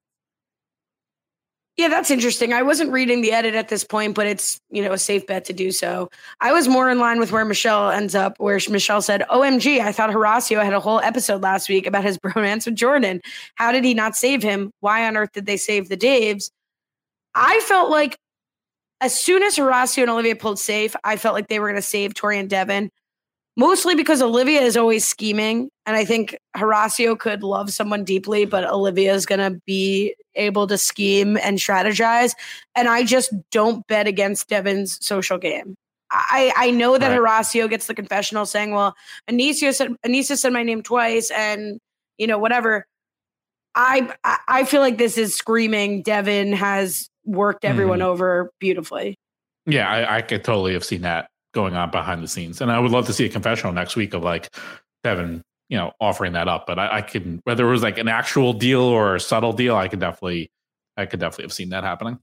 Yeah, that's interesting. I wasn't reading the edit at this point, but it's, you know, a safe bet to do so. I was more in line with where Michelle ends up, where Michelle said, OMG, I thought Horacio had a whole episode last week about his bromance with Jordan. How did he not save him? Why on earth did they save the Daves? I felt like as soon as Horacio and Olivia pulled safe, I felt like they were going to save Tori and Devin, mostly because Olivia is always scheming. And I think Horacio could love someone deeply, but Olivia is going to be able to scheme and strategize. And I just don't bet against Devin's social game. I, I know that Right. Horacio gets the confessional saying, well, Aneesa said, Aneesa said my name twice and, you know, whatever. I, I- feel like this is screaming Devin has worked everyone Mhm. over beautifully. Yeah, I, I could totally have seen that going on behind the scenes, and I would love to see a confessional next week of like Devin, you know, offering that up. But I, I can whether it was like an actual deal or a subtle deal, I could definitely, I could definitely have seen that happening.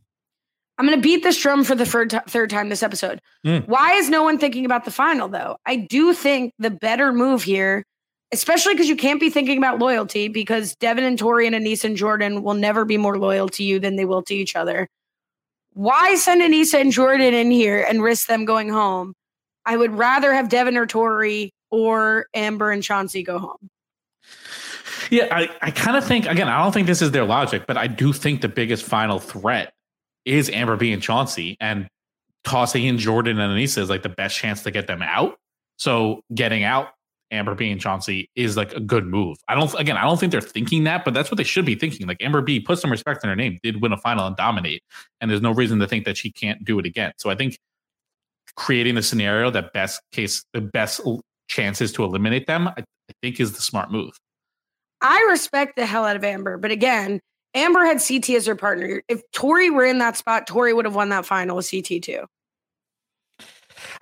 I'm going to beat this drum for the third, ti- third time this episode. Mm. Why is no one thinking about the final, though? I do think the better move here, especially because you can't be thinking about loyalty, because Devin and Tori and Aneesa and Jordan will never be more loyal to you than they will to each other. Why send Aneesa and Jordan in here and risk them going home? I would rather have Devin or Tori or Amber and Chauncey go home. Yeah, I, I kind of think again, I don't think this is their logic, but I do think the biggest final threat is Amber B and Chauncey, and tossing in Jordan and Aneesa is like the best chance to get them out. So getting out Amber B and Chauncey is like a good move. I don't again, I don't think they're thinking that, but that's what they should be thinking. Like Amber B, put some respect in her name, did win a final and dominate, and there's no reason to think that she can't do it again. So I think creating the scenario that best case the best chances to eliminate them, I, I think is the smart move. I respect the hell out of Amber, but again, Amber had CT as her partner. If Tori were in that spot, Tori would have won that final with CT too.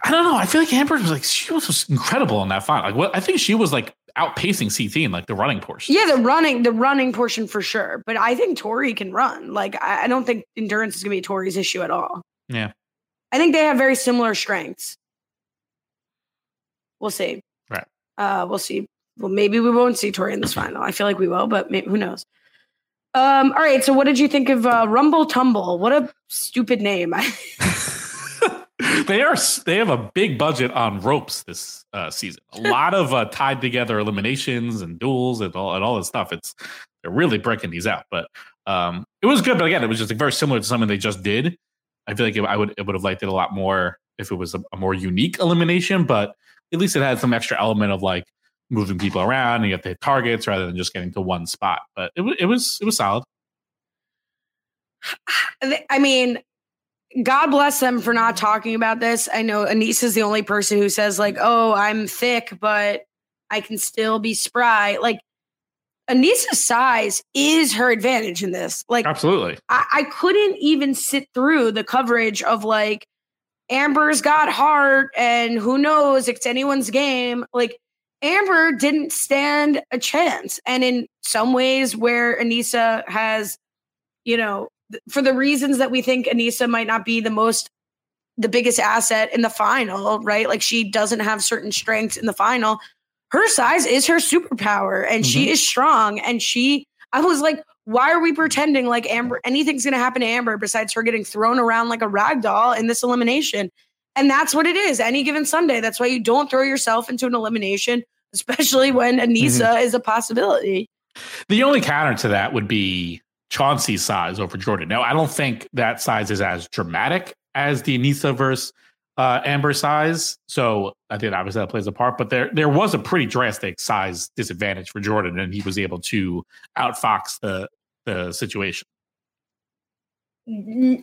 I don't know. I feel like Amber was like she was incredible in that final. Like what I think she was like outpacing CT in like the running portion. Yeah, the running, the running portion for sure. But I think Tori can run. Like I, I don't think endurance is gonna be Tori's issue at all. Yeah. I think they have very similar strengths. We'll see. Right. Uh, we'll see. Well, maybe we won't see Tori in this final. I feel like we will, but maybe, who knows? Um, all right. So, what did you think of uh, Rumble Tumble? What a stupid name. They are they have a big budget on ropes this uh, season. A lot of uh, tied together eliminations and duels and all and all this stuff. It's they're really breaking these out. But um, it was good. But again, it was just like very similar to something they just did. I feel like it, I would it would have liked it a lot more if it was a, a more unique elimination. But at least it had some extra element of like moving people around and you have to hit targets rather than just getting to one spot. But it, it was it was solid. I mean, God bless them for not talking about this. I know Aneesa is the only person who says, like, oh, I'm thick, but I can still be spry. Like, Aneesa's size is her advantage in this. Like, Absolutely. I, I couldn't even sit through the coverage of like Amber's got heart and who knows, it's anyone's game. Like Amber didn't stand a chance. And in some ways where Aneesa has, you know, th- for the reasons that we think Aneesa might not be the most the biggest asset in the final, right? Like she doesn't have certain strengths in the final. Her size is her superpower and she Mhm. is strong and she I was like why are we pretending like Amber anything's going to happen to Amber besides her getting thrown around like a rag doll in this elimination? And that's what it is. Any given Sunday. That's why you don't throw yourself into an elimination, especially when Aneesa is a possibility. The only counter to that would be Chauncey's size over Jordan. Now, I don't think that size is as dramatic as the Aneesa versus uh, Amber size. So I think obviously that plays a part, but there there was a pretty drastic size disadvantage for Jordan, and he was able to outfox the the situation.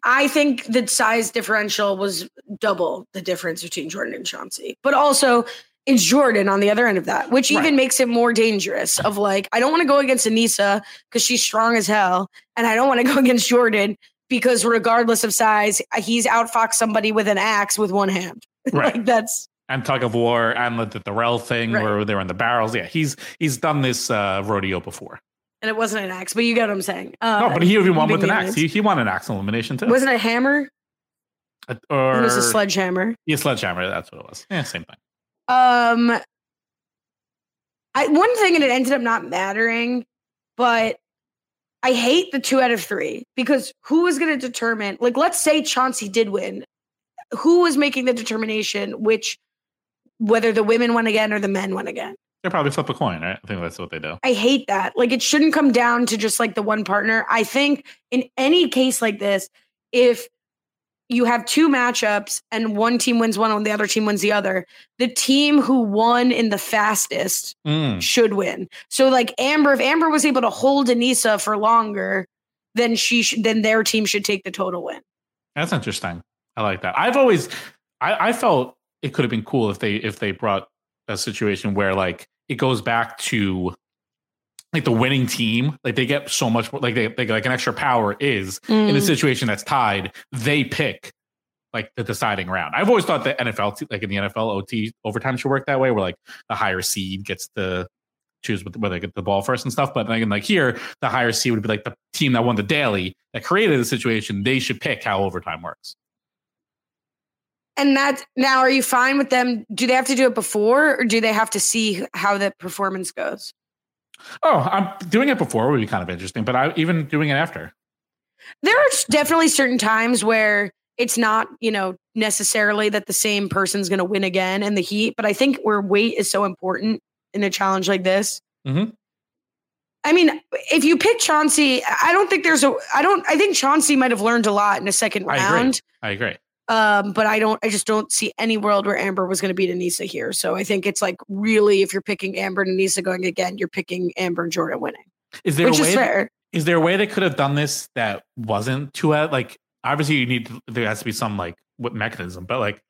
I think the size differential was double the difference between Jordan and Chauncey. But also, it's Jordan on the other end of that, which even Right. makes it more dangerous. Of like, I don't want to go against Aneesa because she's strong as hell, and I don't want to go against Jordan because regardless of size, he's outfoxed somebody with an axe with one hand. Right. like that's and tug of war and the, the Darrell thing Right. where they were in the barrels. Yeah, he's he's done this uh, rodeo before. and it wasn't an axe, but you get what I'm saying. Uh, no, but he even won with an axe. He, he won an axe elimination too. wasn't it a hammer. Uh, or It was a sledgehammer. Yeah, sledgehammer. That's what it was. Yeah, same thing. Um, I one thing and it ended up not mattering, but I hate the two out of three because who is going to determine? Like, let's say Chauncey did win, who was making the determination which whether the women won again or the men won again? They probably flip a coin, right? I think that's what they do. I hate that. Like, it shouldn't come down to just like the one partner. I think in any case like this, if you have two matchups and one team wins one and the other team wins the other, the team who won in the fastest Mm. should win. So, like Amber, if Amber was able to hold Aneesa for longer, then she sh- then their team should take the total win. That's interesting. I like that. I've always, I, I felt it could have been cool if they if they brought a situation where like it goes back to like the winning team, like they get so much like they, they like an extra power is in a Mm. situation that's tied, they pick like the deciding round. I've always thought that NFL, like in the NFL, OT overtime should work that way, where like the higher seed gets to choose whether they get the ball first and stuff. But like, like here, the higher seed would be like the team that won the daily that created the situation. They should pick how overtime works. And that now, are you fine with them? Do they have to do it before, or do they have to see how the performance goes? Oh, I'm doing it before would be kind of interesting, but I even doing it after. There are definitely certain times where it's not, you know, necessarily that the same person's going to win again in the heat, but I think where weight is so important in a challenge like this. Mhm. I mean, if you pick Chauncey, I don't think there's a. I don't. I think Chauncey might have learned a lot in a second I agree. round. I agree. Um, but I don't. I just don't see any world where Amber was going to beat Aneesa here. So I think it's like really, if you're picking Amber and Aneesa going again, you're picking Amber and Jordan winning. Is there Which a is way? fair. Is there a way they could have done this that wasn't too out? Like, obviously, you need to, there has to be some like what mechanism, but like,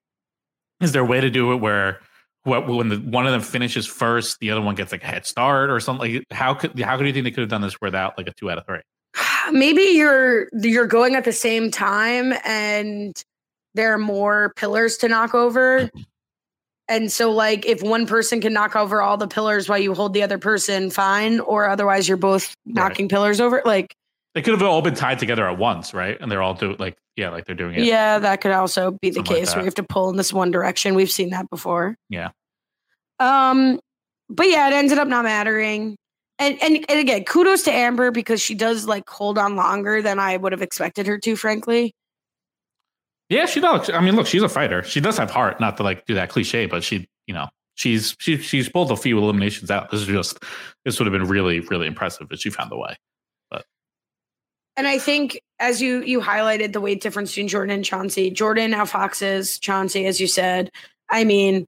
is there a way to do it where what when the one of them finishes first, the other one gets like a head start or something? Like, how could how could you think they could have done this without like a two out of three? maybe you're you're going at the same time and there are more pillars to knock over and so like if one person can knock over all the pillars while you hold the other person fine or otherwise you're both knocking pillars over like They could have all been tied together at once, right? And they're all doing like yeah, like they're doing it. yeah that could also be the Something like case where you have to pull in this one direction we've seen that before yeah. Um, but yeah, it ended up not mattering. And, and and again, kudos to Amber because she does like hold on longer than I would have expected her to, frankly. Yeah, she does. I mean, look, she's a fighter. She does have heart. Not to like do that cliche, but she, you know, she's she she's pulled a few eliminations out. This is just this would have been really really impressive if she found the way. But and I think as you you highlighted the weight difference between Jordan and Chauncey, Jordan now Foxes, Chauncey, as you said. I mean,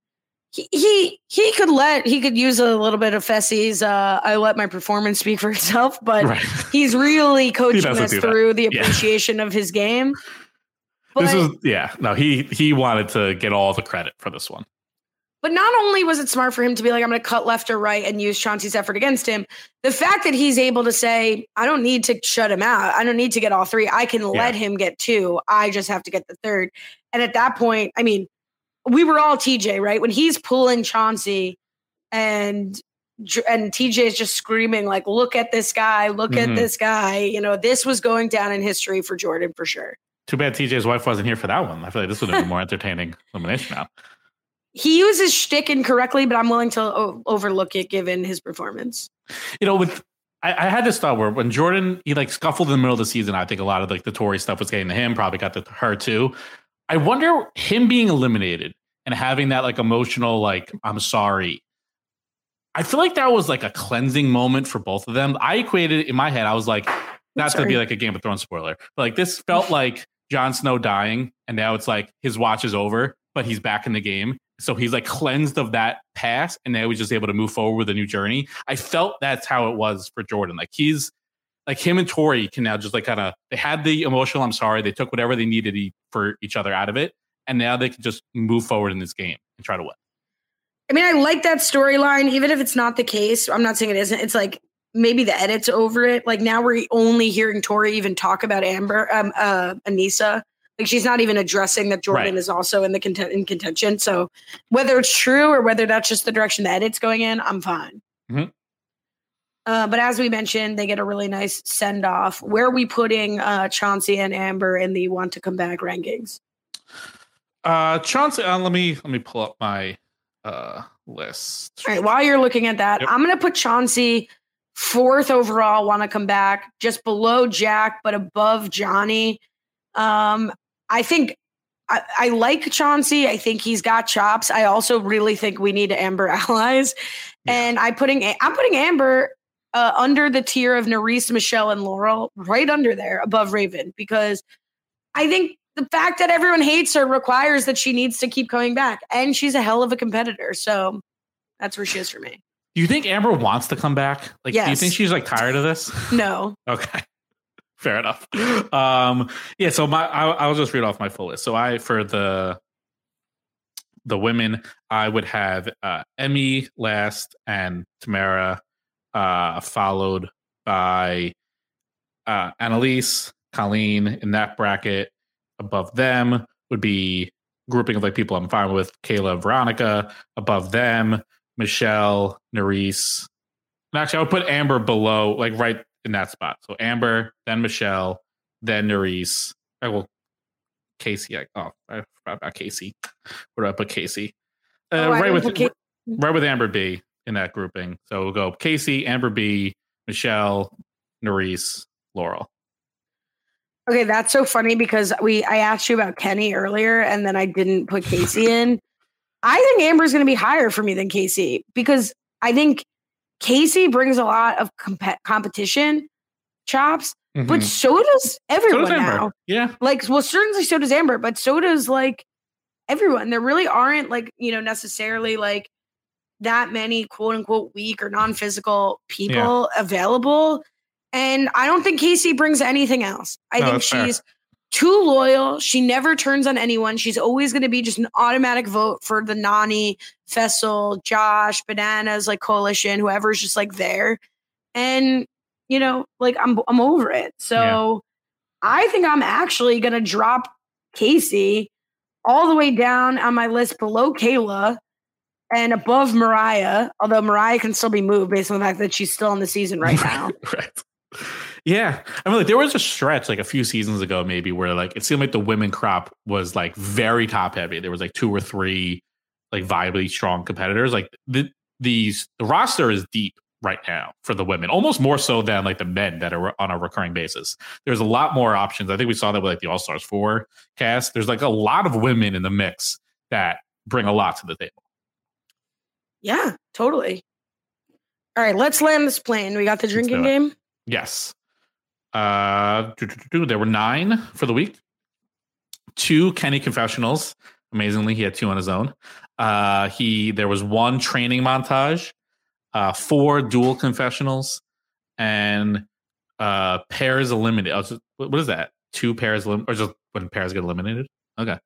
he he, he could let he could use a little bit of Fessy's uh I let my performance speak for itself, but Right. he's really coaching us do that. through the Yeah. appreciation of his game. This But- was yeah. No, he he wanted to get all the credit for this one. But not only was it smart for him to be like, I'm going to cut left or right and use Chauncey's effort against him, the fact that he's able to say, I don't need to shut him out. I don't need to get all three. I can let him get two. I just have to get the third. And at that point, I mean, we were all TJ, right? When he's pulling Chauncey and and TJ is just screaming like, "Look at this guy! Look Mhm. at this guy!" You know, this was going down in history for Jordan for sure. Too bad TJ's wife wasn't here for that one. I feel like this would have been more entertaining elimination now. He uses shtick incorrectly, but I'm willing to o- overlook it given his performance. you know, with I, I had this thought where when Jordan he like scuffled in the middle of the season, I think a lot of like the Tori stuff was getting to him, probably got to her too. I wonder him being eliminated and having that like emotional like I'm sorry. I feel like that was like a cleansing moment for both of them. I equated it in my head. I was like, not to be like a Game of Thrones spoiler, but like this felt like Jon Snow dying, and now it's like his watch is over, but he's back in the game. So he's like cleansed of that past, and now he's just able to move forward with a new journey. I felt that's how it was for Jordan. Like he's like him and Tori can now just like kind of they had the emotional I'm sorry, they took whatever they needed for each other out of it, and now they can just move forward in this game and try to win. I mean, I like that storyline, even if it's not the case. I'm not saying it isn't. It's like maybe the edits over it. Like now we're only hearing Tori even talk about Amber, um, uh, Aneesa. Like she's not even addressing that Jordan Right. is also in the content in contention. So whether it's true or whether that's just the direction the edit's going in, I'm fine. Mhm. Uh, but as we mentioned, they get a really nice send off. Where are we putting uh, Chauncey and Amber in the want to come back rankings? Uh, Chauncey, uh, let me let me pull up my uh list. All right. While you're looking at that, Yep. I'm going to put Chauncey fourth overall. Want to come back just below Jack, but above Johnny. Um, I think I, I like Chauncey. I think he's got chops. I also really think we need Amber allies, and I putting I'm putting Amber uh, under the tier of Nurys, Michelle, and Laurel, right under there above Raven, because I think the fact that everyone hates her requires that she needs to keep coming back, and she's a hell of a competitor. So that's where she is for me. Do you think Amber wants to come back? Like, do you think she's like tired of this? No. Okay. Fair enough. Um, yeah, so my I, I'll just read off my full list. So I for the the women, I would have uh Emy last and Tamara uh followed by uh Annalise, Colleen in that bracket. Above them would be grouping of like people I'm fine with, Kayla, Veronica. Above them, Michelle, Nurys, and actually, I would put Amber below, like right in that spot. So Amber, then Michelle, then Nurys. I will Kaycee. I, oh, I forgot about Kaycee. Where do I put Kaycee? Uh, Oh, right with put Ca- right with Amber B in that grouping. So we'll go Kaycee, Amber B, Michelle, Nerese, Laurel. Okay, that's so funny because we I asked you about Kenny earlier and then I didn't put Kaycee in. I think Amber's going to be higher for me than Kaycee because I think Kaycee brings a lot of comp- competition chops, but Mhm. so does everyone Amber. now. Yeah. Like, well, certainly so does Amber, but so does like everyone. There really aren't like, you know, necessarily like that many quote unquote weak or non physical people available. And I don't think Kaycee brings anything else. I No, think she's fair. Too loyal. She never turns on anyone. She's always going to be just an automatic vote for the Nany, Fessy, Josh, Bananas, like coalition, whoever's just like there. And you know, like I'm I'm over it. So I think I'm actually going to drop Kaycee all the way down on my list below Kayla and above Moriah, although Moriah can still be moved based on the fact that she's still in the season right now. right. Yeah. I mean, like, there was a stretch like a few seasons ago, maybe, where like it seemed like the women crop was like very top heavy. There was like two or three like viably strong competitors. Like the these the roster is deep right now for the women, almost more so than like the men that are on a recurring basis. There's a lot more options. I think we saw that with like the All Stars 4 cast. There's like a lot of women in the mix that bring a lot to the table. Yeah, totally. All right, let's land this plane. We got the drinking game. Yes. Uh, there were nine for the week. Two Kenny confessionals. Amazingly, he had two on his own. Uh, he there was one training montage, uh, four dual confessionals, and uh, pairs eliminated. Oh, so what is that? Two pairs elim- or just when pairs get eliminated? Okay,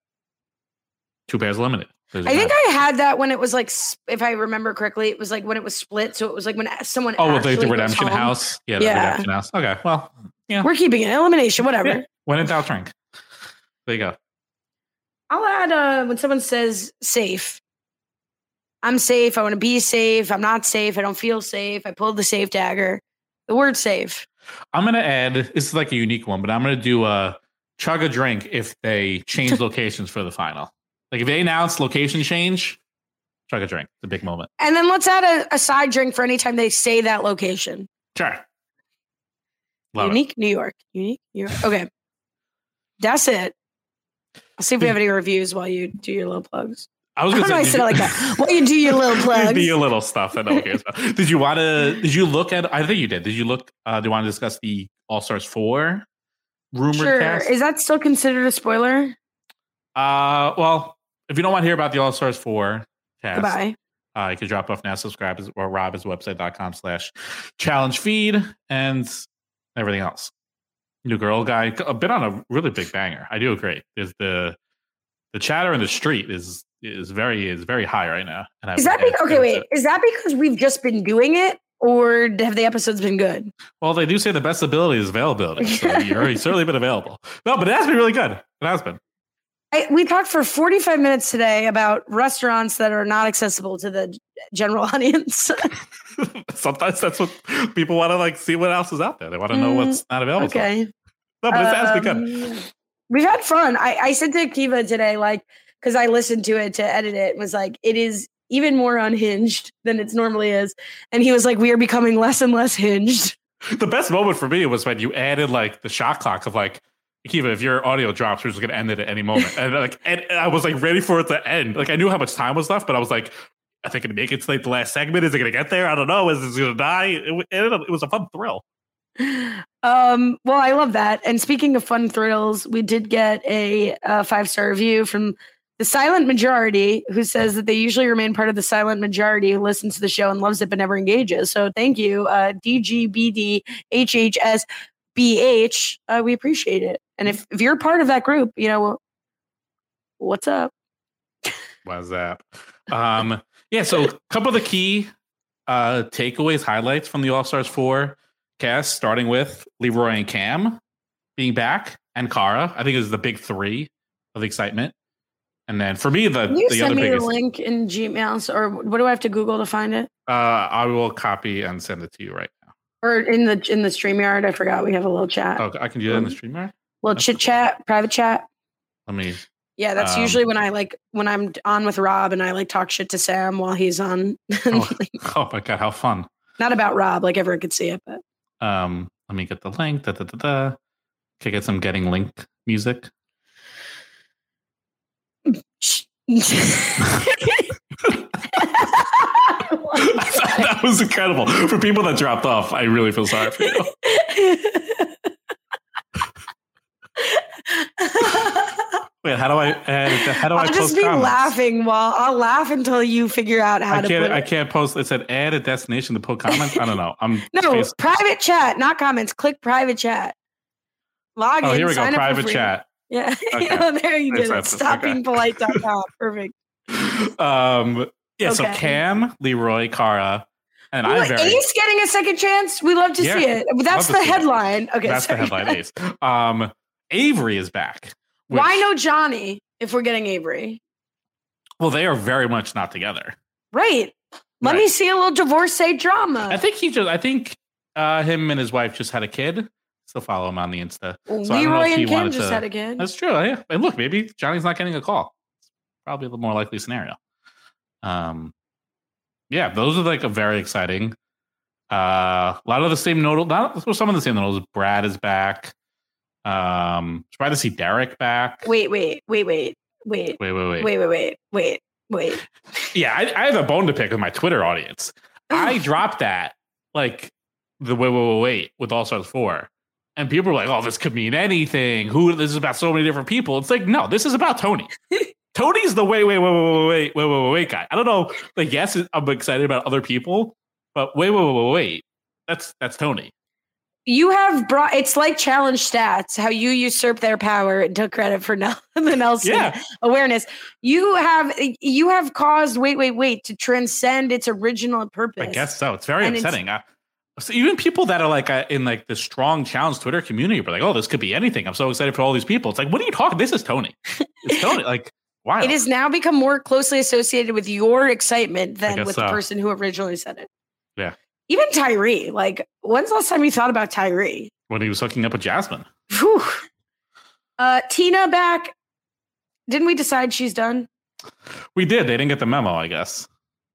two pairs eliminated. There's I think. I had that when it was like, if I remember correctly, it was like when it was split. So it was like when someone. Oh, with like the redemption home. house. Yeah, the Yeah. redemption house. Okay, well, yeah. We're keeping it elimination, whatever. Yeah. When in doubt, drink. There you go. I'll add uh, when someone says safe. I'm safe. I want to be safe. I'm not safe. I don't feel safe. I pulled the safe dagger. The word safe. I'm gonna add this is like a unique one, but I'm gonna do a chug a drink if they change locations for the final. Like if they announce location change, chug a drink. It's a big moment. And then let's add a, a side drink for any time they say that location. Sure. Love it. Unique New York. Unique New York. Okay. That's it. I'll see if we have any reviews while you do your little plugs. I was do I say, it like that? While you do your little plugs. do your little stuff. I know. who cares about. Did you want to? Did you look at? I think you did. Did you look? Uh, do you want to discuss the All Stars four rumored Sure. cast? Is that still considered a spoiler? Uh, well, if you don't want to hear about the All Stars 4 cast, Goodbye. uh, you can drop off now, subscribe as- or robhasawebsite.com slash challenge feed. And everything else. New girl guy, a uh, bit on a really big banger. I do agree. There's the the chatter in the street is is very is very high right now. And I Is that be- okay? Wait, is that because we've just been doing it, or have the episodes been good? Well, they do say the best ability is availability. So you're certainly been available. No, but it has been really good. It has been. I, we talked for 45 minutes today about restaurants that are not accessible to the general audience. Sometimes that's what people want to like see what else is out there. They want to know what's not available. okay. No, but it's been good. Um, We've had fun. I, I said to Kiva today, like, because I listened to it to edit it, was like, it is even more unhinged than it normally is. And he was like, we are becoming less and less hinged. The best moment for me was when you added like the shot clock of like, Kiva, if your audio drops, we're just gonna end it at any moment. And like, and I was like ready for it to end. Like I knew how much time was left, but I was like, I think gonna make it to like the last segment. Is it gonna get there? I don't know. Is it gonna die? It, it, it was a fun thrill. Um, well, I love that. And speaking of fun thrills, we did get a, uh five star review from the silent majority who says that they usually remain part of the silent majority who listens to the show and loves it but never engages. So thank you, uh, DGBDHHSBH. Uh, we appreciate it. And if, if you're part of that group, you know, what's up? What's that? Um, yeah. So a couple of the key uh takeaways, highlights from the All Stars four cast, starting with Leroy and Kam being back, and Cara. I think it was the big three of the excitement. And then for me, the Can you the send me the link in Gmail or what do I have to Google to find it? uh, I will copy and send it to you right. Or in the in the StreamYard? I forgot we have a little chat. Oh, I can do that in the StreamYard. little chit chat, private chat. Let me. Yeah, that's Um, usually when I like when I'm on with Rob and I like talk shit to Sam while he's on. Oh, oh my god, how fun! Not about Rob, like everyone could see it, but Um, let me get the link. Da, da, da, da. Okay, get some getting link music. that was incredible. For people that dropped off, I really feel sorry for you. Wait, how do I add, how do I I'll post just be comments? laughing while I'll laugh until you figure out how I to can't. put I it. can't post. It said add a destination to put comments. I don't know. I'm No, private chat, not comments. Click private chat. Log Oh, in. here we go. sign up for Private chat. Yeah, Okay. there you Makes did it. sense. Okay. Stopbeingpolite.com. Perfect. Um. Yeah. So Kam, Leroy, Cara, and Ooh, I very. Ace getting a second chance. We love to Yeah, see it. That's the see it. headline. Okay, That's sorry. the headline. Ace. Um. Avery is back. Why no Johnny if we're getting Avery? Well, they are very much not together. Right. Let me see a little divorcee drama. I think he just. I think uh, him and his wife just had a kid. Still follow him on the Insta. So I don't know Leroy and Kim just to- had a kid. That's true. Yeah. And look, maybe Johnny's not getting a call. Probably the more likely scenario. Um. Yeah, those are like a very exciting. Uh, a lot of the same notable, not some of the same notables. Brad is back. Um, surprised to see Derek back. Wait, wait, wait, wait, wait, Wait, wait, wait. wait, wait, wait, wait, wait. Yeah, I, I have a bone to pick with my Twitter audience. I dropped that like the wait, wait, wait, wait with All Stars Four, and people were like, "Oh, this could mean anything. Who? This is about so many different people." It's like, no, this is about Tony. Tony's the wait, wait, wait, wait, wait, wait, wait, wait, wait guy. I don't know. Like, yes, I'm excited about other people, but wait, wait, wait, wait, wait. That's that's Tony. You have brought. It's like challenge stats. How you usurped their power and took credit for the Nelson Yeah. awareness. You have you have caused wait, wait, wait to transcend its original purpose. I guess so. It's very And it's- upsetting. I, so even people that are like uh, in like the strong challenge Twitter community are like, "Oh, this could be anything." I'm so excited for all these people. It's like, what are you talking? This is Tony. It's Tony. Like, why? It has now become more closely associated with your excitement than with the person who originally said it. Yeah. Even Tyrie. Like, when's the last time you thought about Tyrie? When he was hooking up with Jasmine. Whew. Uh, Tina back. Didn't we decide she's done? We did. They didn't get the memo, I guess.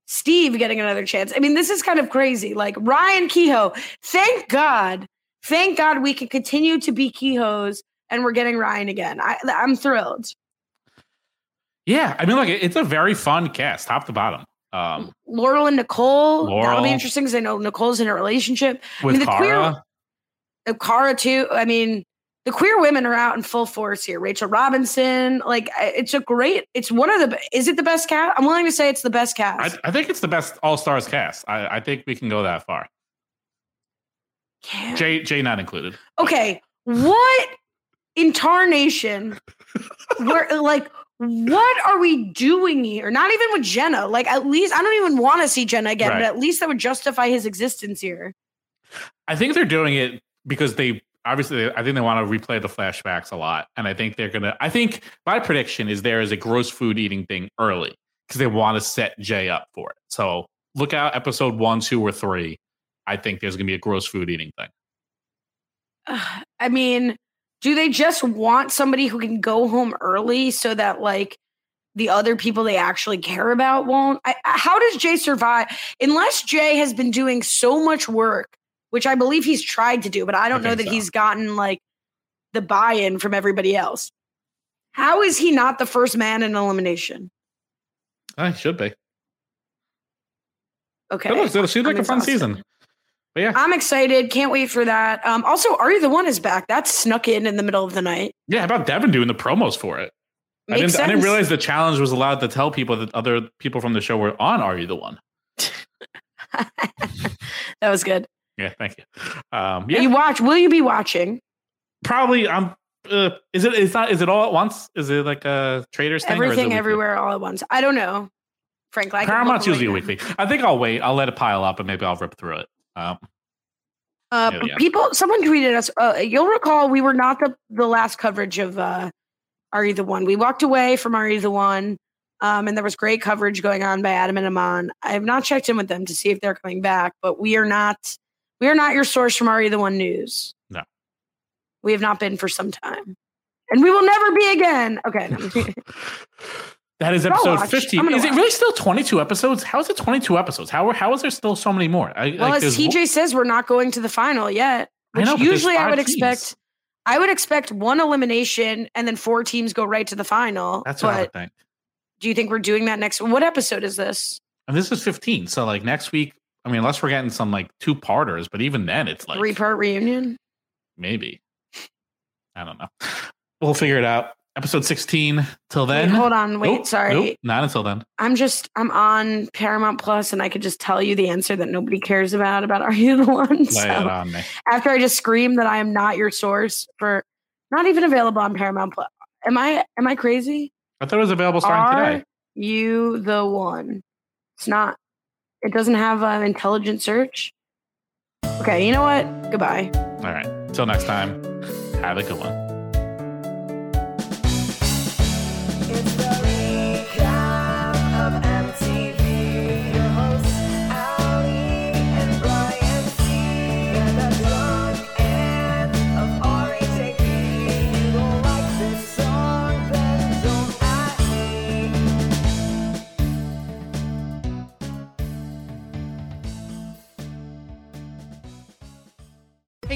Steve getting another chance. I mean, this is kind of crazy. Like Ryan Kehoe. Thank God. Thank God we can continue to be Kehoes and we're getting Ryan again. I, I'm thrilled. Yeah, I mean, like it's a very fun cast, top to bottom. Um, Laurel and Nicole. That'll be interesting because I know Nicole's in a relationship. with I mean, the Cara, queer uh, Cara too. I mean, the queer women are out in full force here. Rachel Robinson, like it's a great. It's one of the. Is it the best cast? I'm willing to say it's the best cast. I, I think it's the best All Stars cast. I, I think we can go that far. Jay Jay not included. Okay, what in tarnation? Where like what are we doing here? Not even with Jenna. Like at least I don't even want to see Jenna again, Right. but at least that would justify his existence here. I think they're doing it because they obviously I think they want to replay the flashbacks a lot, and I think they're gonna. I think my prediction is there is a gross food eating thing early because they want to set Jay up for it. So look out episode one, two, or three. I think there's gonna be a gross food eating thing. I mean, do they just want somebody who can go home early so that like the other people they actually care about won't? I, I- how does Jay survive unless Jay has been doing so much work, which I believe he's tried to do, but I don't know that so. he's gotten like the buy-in from everybody else. How is he not the first man in elimination? Ah, I should be. Okay, It looks. It seems I'm like a fun season. But yeah, I'm excited. Can't wait for that. Um, also, Are You the One is back. That snuck in in the middle of the night. yeah. How about Devin doing the promos for it? I didn't. I didn't realize the challenge was allowed to tell people that other people from the show were on. Are you the one? That was good. Yeah. Thank you. Um, yeah. You watch? Will you be watching? Probably. I'm. Uh, is it? It's not. Is it all at once? Is it like a Traitors thing? or is it Everything, everywhere, all at once. I don't know. Frankly, I Paramount's right usually weekly. I think I'll wait. I'll let it pile up and maybe I'll rip through it. Um, Uh, Yeah, yeah. People, someone tweeted us. Uh, you'll recall we were not the the last coverage of uh, Are You the One? We walked away from Are You the One, um, and there was great coverage going on by Adam and Amon. I have not checked in with them to see if they're coming back, but we are not. We are not your source from Are You the One news. No. we have not been for some time, and we will never be again. Okay. that is episode watch. 15. I'm Is it really still 22 episodes? How is it 22 episodes? How, how is there still so many more? I, Well, like, as TJ says, we're not going to the final yet. I Which know, usually I would teams. expect. I would expect one elimination and then four teams go right to the final. That's what I would think. do you think we're doing that next? What episode is this? And this is 15. So like next week, I mean, unless we're getting some like two parters, but even then it's like Three part reunion. maybe. I don't know. We'll figure it out. Episode 16. Till then. hold on, wait, Nope, sorry. Nope, not until then. I'm just I'm on Paramount Plus and I could just tell you the answer that nobody cares about about Are You the One? Lay So it on me. after I just scream that I am not your source for not even available on Paramount Plus. Am I am I crazy? I thought it was available starting Are today. you the one? It's not. It doesn't have an intelligent search. Okay, you know what? Goodbye. All right. Till next time. Have a good one.